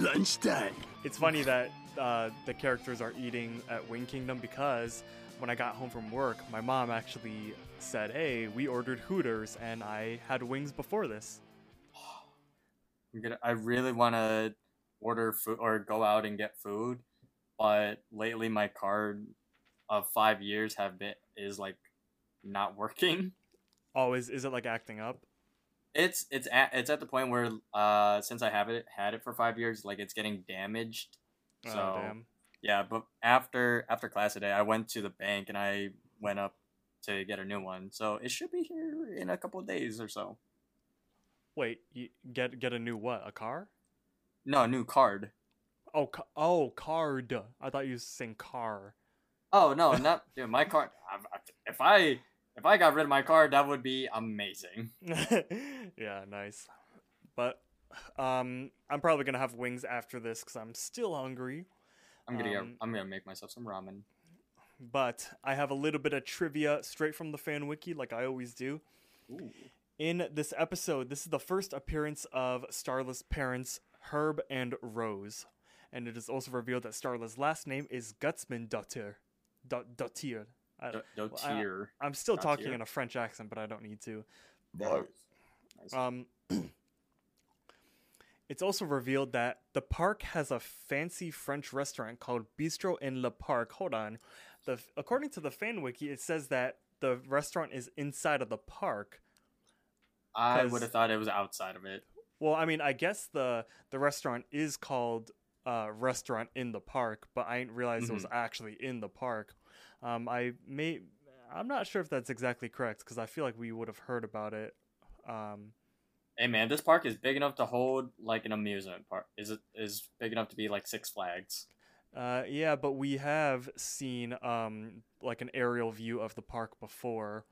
lunchtime. It's funny that uh, the characters are eating at Wing Kingdom because when I got home from work, my mom actually said, "Hey, we ordered Hooters, and I had wings before this." I'm gonna. I really want to order food or go out and get food, but lately my card of five years have been is like not working. Oh, is is it like acting up? It's it's at it's at the point where uh since I have it had it for five years, like it's getting damaged. So oh damn. yeah, but after after class today, I went to the bank and I went up to get a new one. So it should be here in a couple of days or so. Wait, you get get a new what? A car? No, a new card. Oh, ca- oh, card. I thought you were saying car. Oh no, not dude, my card. I- I- If I if I got rid of my card, that would be amazing. yeah, nice. But um, I'm probably gonna have wings after this because I'm still hungry. I'm gonna Um, get, I'm gonna make myself some ramen. But I have a little bit of trivia straight from the fan wiki, like I always do. Ooh. In this episode, this is the first appearance of Starla's parents, Herb and Rose. And it is also revealed that Starla's last name is Gutsman Dottir. Dot- Dottir. I- Do- well, I- Dotier. I'm still talking Dottir. in a French accent, but I don't need to. Nice. Um, it's also revealed that the park has a fancy French restaurant called Bistro in Le Parc. Hold on. The according to the fan wiki, it says that the restaurant is inside of the park. I would have thought it was outside of it. Well, I mean, I guess the the restaurant is called uh, Restaurant in the Park, but I didn't realize it was actually in the park. Um, I may, I'm not sure if that's exactly correct because I feel like we would have heard about it. Um, Hey man, this park is big enough to hold like an amusement park. Is it is big enough to be like Six Flags? uh, yeah, but we have seen um, like an aerial view of the park before,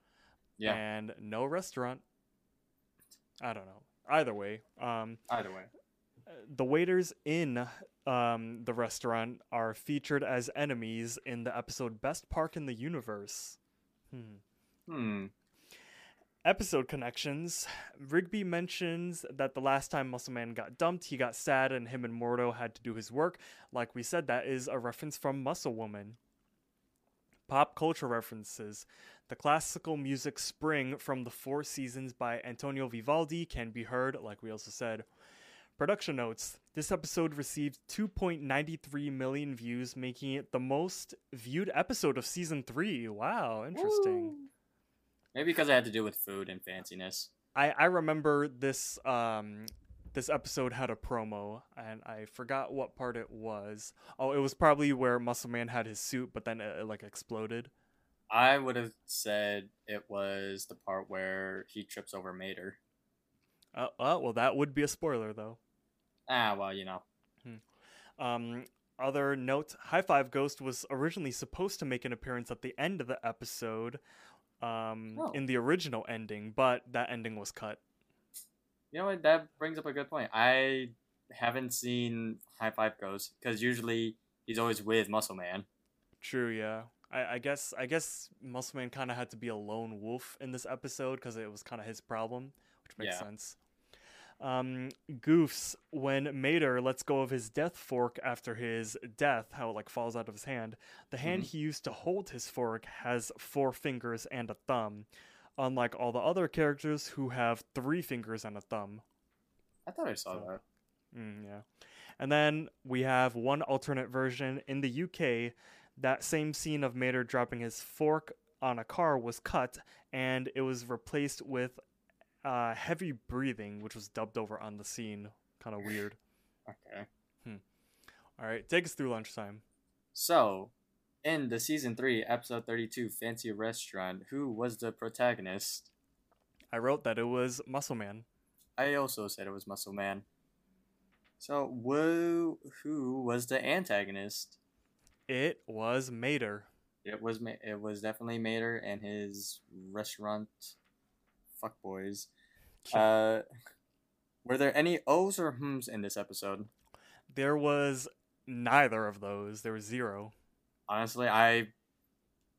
Yeah. and no restaurant. I don't know. Either way, um, Either way. The waiters in um, the restaurant are featured as enemies in the episode Best Park in the Universe. Hmm. Hmm. Episode connections. Rigby mentions that the last time Muscle Man got dumped, he got sad and him and Mordo had to do his work. Like we said, that is a reference from Muscle Woman. Pop culture references. The classical music Spring from the Four Seasons by Antonio Vivaldi can be heard, like we also said. Production notes. This episode received 2.93 million views, making it the most viewed episode of season 3. Wow, interesting. Maybe because it had to do with food and fanciness. I, I remember this um this episode had a promo and I forgot what part it was. Oh, it was probably where Muscle Man had his suit, but then it, it, like exploded. I would have said it was the part where he trips over Mater. Uh, uh, well, that would be a spoiler though. Ah, well, you know. Um, other note: High Five Ghost was originally supposed to make an appearance at the end of the episode, um, Oh. in the original ending, but that ending was cut. You know what? That brings up a good point. I haven't seen High Five Ghost because usually he's always with Muscle Man. True, yeah. I, I guess I guess Muscle Man kind of had to be a lone wolf in this episode because it was kind of his problem, which makes Yeah. sense. Um, goofs when Mater lets go of his death fork after his death, how it like falls out of his hand. The hand he used to hold his fork has four fingers and a thumb, unlike all the other characters who have three fingers and a thumb. I thought I saw So- that. Mm, yeah. And then we have one alternate version in the UK. That same scene of Mater dropping his fork on a car was cut, and it was replaced with uh, heavy breathing, which was dubbed over on the scene. Kind of weird. Okay. All right, take us through lunchtime. So, in the season three, episode thirty-two, Fancy Restaurant, who was the protagonist? I wrote that it was Muscle Man. I also said it was Muscle Man. So, who who was the antagonist? It was Mater. It was Ma- it was definitely Mater and his restaurant fuckboys. Uh, were there any O's or hms in this episode? There was neither of those. There was zero. Honestly, I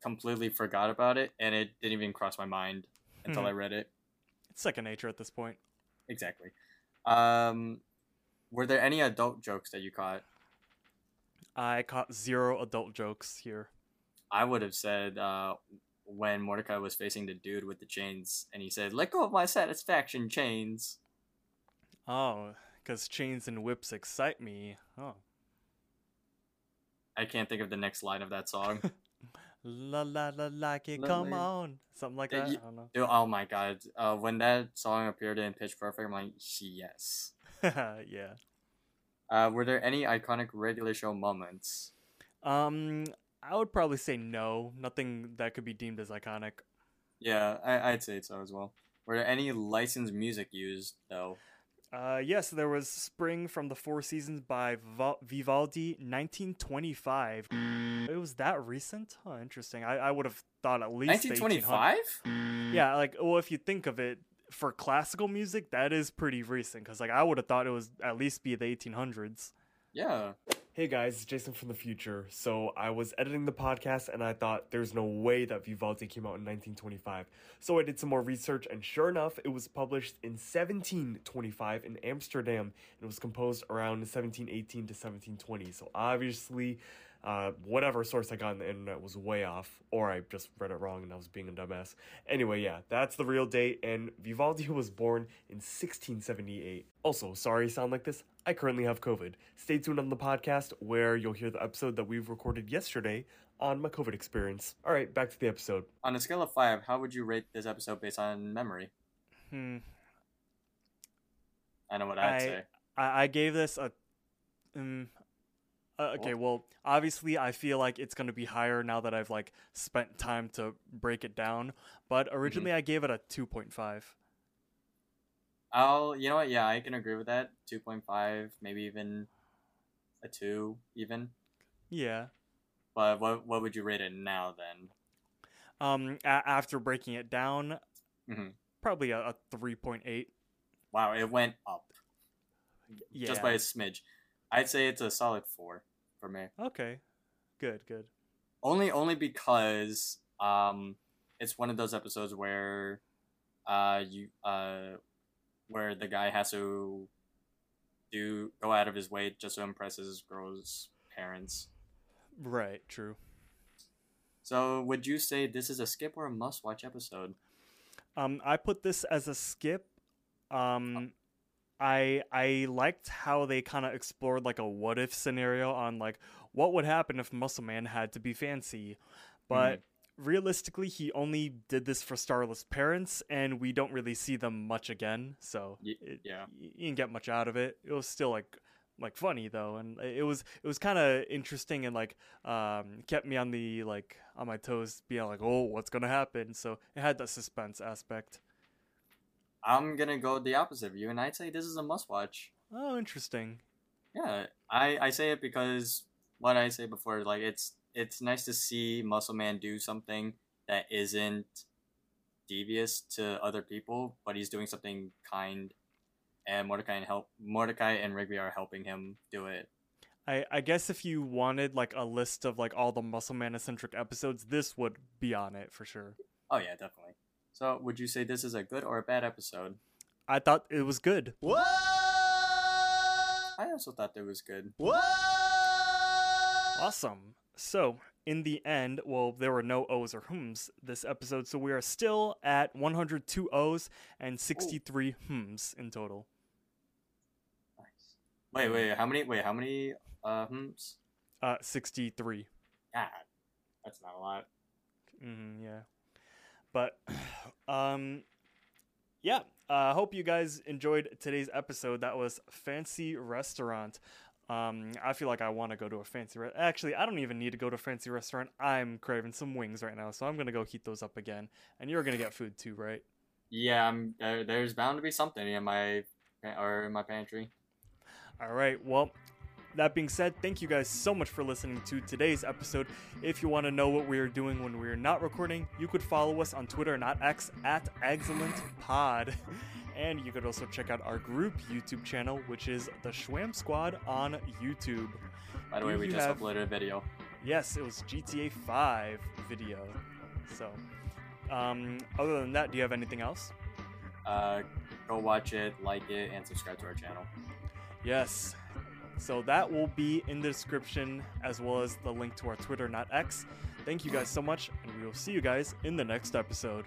completely forgot about it, and it didn't even cross my mind until Hmm. I read it. It's second nature at this point. Exactly. Um, were there any adult jokes that you caught? I caught zero adult jokes here. I would have said uh, when Mordecai was facing the dude with the chains, and he said, "Let go of my satisfaction chains." Oh, because chains and whips excite me. Oh. I can't think of the next line of that song. La la la like it, come on. Something like that. you- I don't know. Dude, oh my god. Uh, when that song appeared in Pitch Perfect, I'm like, yes. yeah. Uh, were there any iconic regular show moments? Um, I would probably say no. Nothing that could be deemed as iconic. Yeah, I, I'd say so as well. Were there any licensed music used though? Uh, yes, there was Spring from the Four Seasons by Vivaldi, 1925. It was that recent? Huh, interesting. I, I would have thought at least the 1800s. 1925? Yeah, like, well, if you think of it, for classical music, that is pretty recent. Because, like, I would have thought it was at least be the 1800s. Yeah. Hey guys, it's Jason from the future. So I was editing the podcast and I thought there's no way that Vivaldi came out in 1925. So I did some more research and sure enough, it was published in 1725 in Amsterdam and it was composed around 1718 to 1720. So obviously, uh, whatever source I got on the internet was way off, or I just read it wrong and I was being a dumbass. Anyway, yeah, that's the real date, and Vivaldi was born in 1678. Also, sorry sound like this. I currently have COVID. Stay tuned on the podcast where you'll hear the episode that we've recorded yesterday on my COVID experience. All right, back to the episode. On a scale of five, how would you rate this episode based on memory? Hmm. I know what I'd I- say. I, I gave this a. Um, uh, okay, well, obviously, I feel like it's gonna be higher now that I've like spent time to break it down. But originally, I gave it a two point five. I'll, you know what? Yeah, I can agree with that. Two point five, maybe even a two, even. Yeah. But what what would you rate it now then? Um, a- after breaking it down, Mhm. probably a, a three point eight. Wow, it went up Yeah. just by a smidge. I'd say it's a solid four for me. Okay. Good. Good. Only only because um it's one of those episodes where uh you uh where the guy has to do go out of his way just to impress his girl's parents. Right. True. So would you say this is a skip or a must watch episode? Um, I put this as a skip. Um, I I liked how they kind of explored like a what if scenario on like what would happen if Muscle Man had to be fancy, but realistically, he only did this for Starla's parents, and we don't really see them much again. So it, yeah. you didn't get much out of it. It was still like like funny though, and it was it was kind of interesting and like um kept me on the like on my toes, being like, oh, what's gonna happen? So it had that suspense aspect. I'm gonna go the opposite of you and I'd say this is a must watch. Oh, interesting. Yeah, I I say it because what I say before, like it's it's nice to see Muscle Man do something that isn't devious to other people, but he's doing something kind, and Mordecai and help Mordecai and Rigby are helping him do it. I, I guess if you wanted like a list of like all the Muscle Man eccentric episodes, this would be on it for sure. Oh yeah, definitely. So, would you say this is a good or a bad episode? I thought it was good. What? I also thought it was good. What? Awesome. So, in the end, well, there were no O's or hms this episode, so we are still at 102 O's and 63 hms in total. Nice. Wait, wait, how many? Wait, how many? Uh, hms? Uh, 63. God, that's not a lot. hmm yeah. But, um, yeah. I uh, hope you guys enjoyed today's episode. That was Fancy Restaurant. Um, I feel like I want to go to a fancy re- Actually, I don't even need to go to a fancy restaurant. I'm craving some wings right now, so I'm gonna go heat those up again. And you're gonna get food too, right? Yeah, I'm, there, there's bound to be something in my or in my pantry. All right. Well, that being said, thank you guys so much for listening to today's episode. If you want to know what we are doing when we are not recording, you could follow us on Twitter, not X, at Eggscellent Pod. And you could also check out our group YouTube channel, which is the Shwwam Squad on YouTube. By the way, we just have- uploaded a video. Yes, it was GTA 5 video. So, um, other than that, do you have anything else? Uh, go watch it, like it, and subscribe to our channel. Yes. So that will be in the description as well as the link to our Twitter, not X. Thank you guys so much, and we will see you guys in the next episode.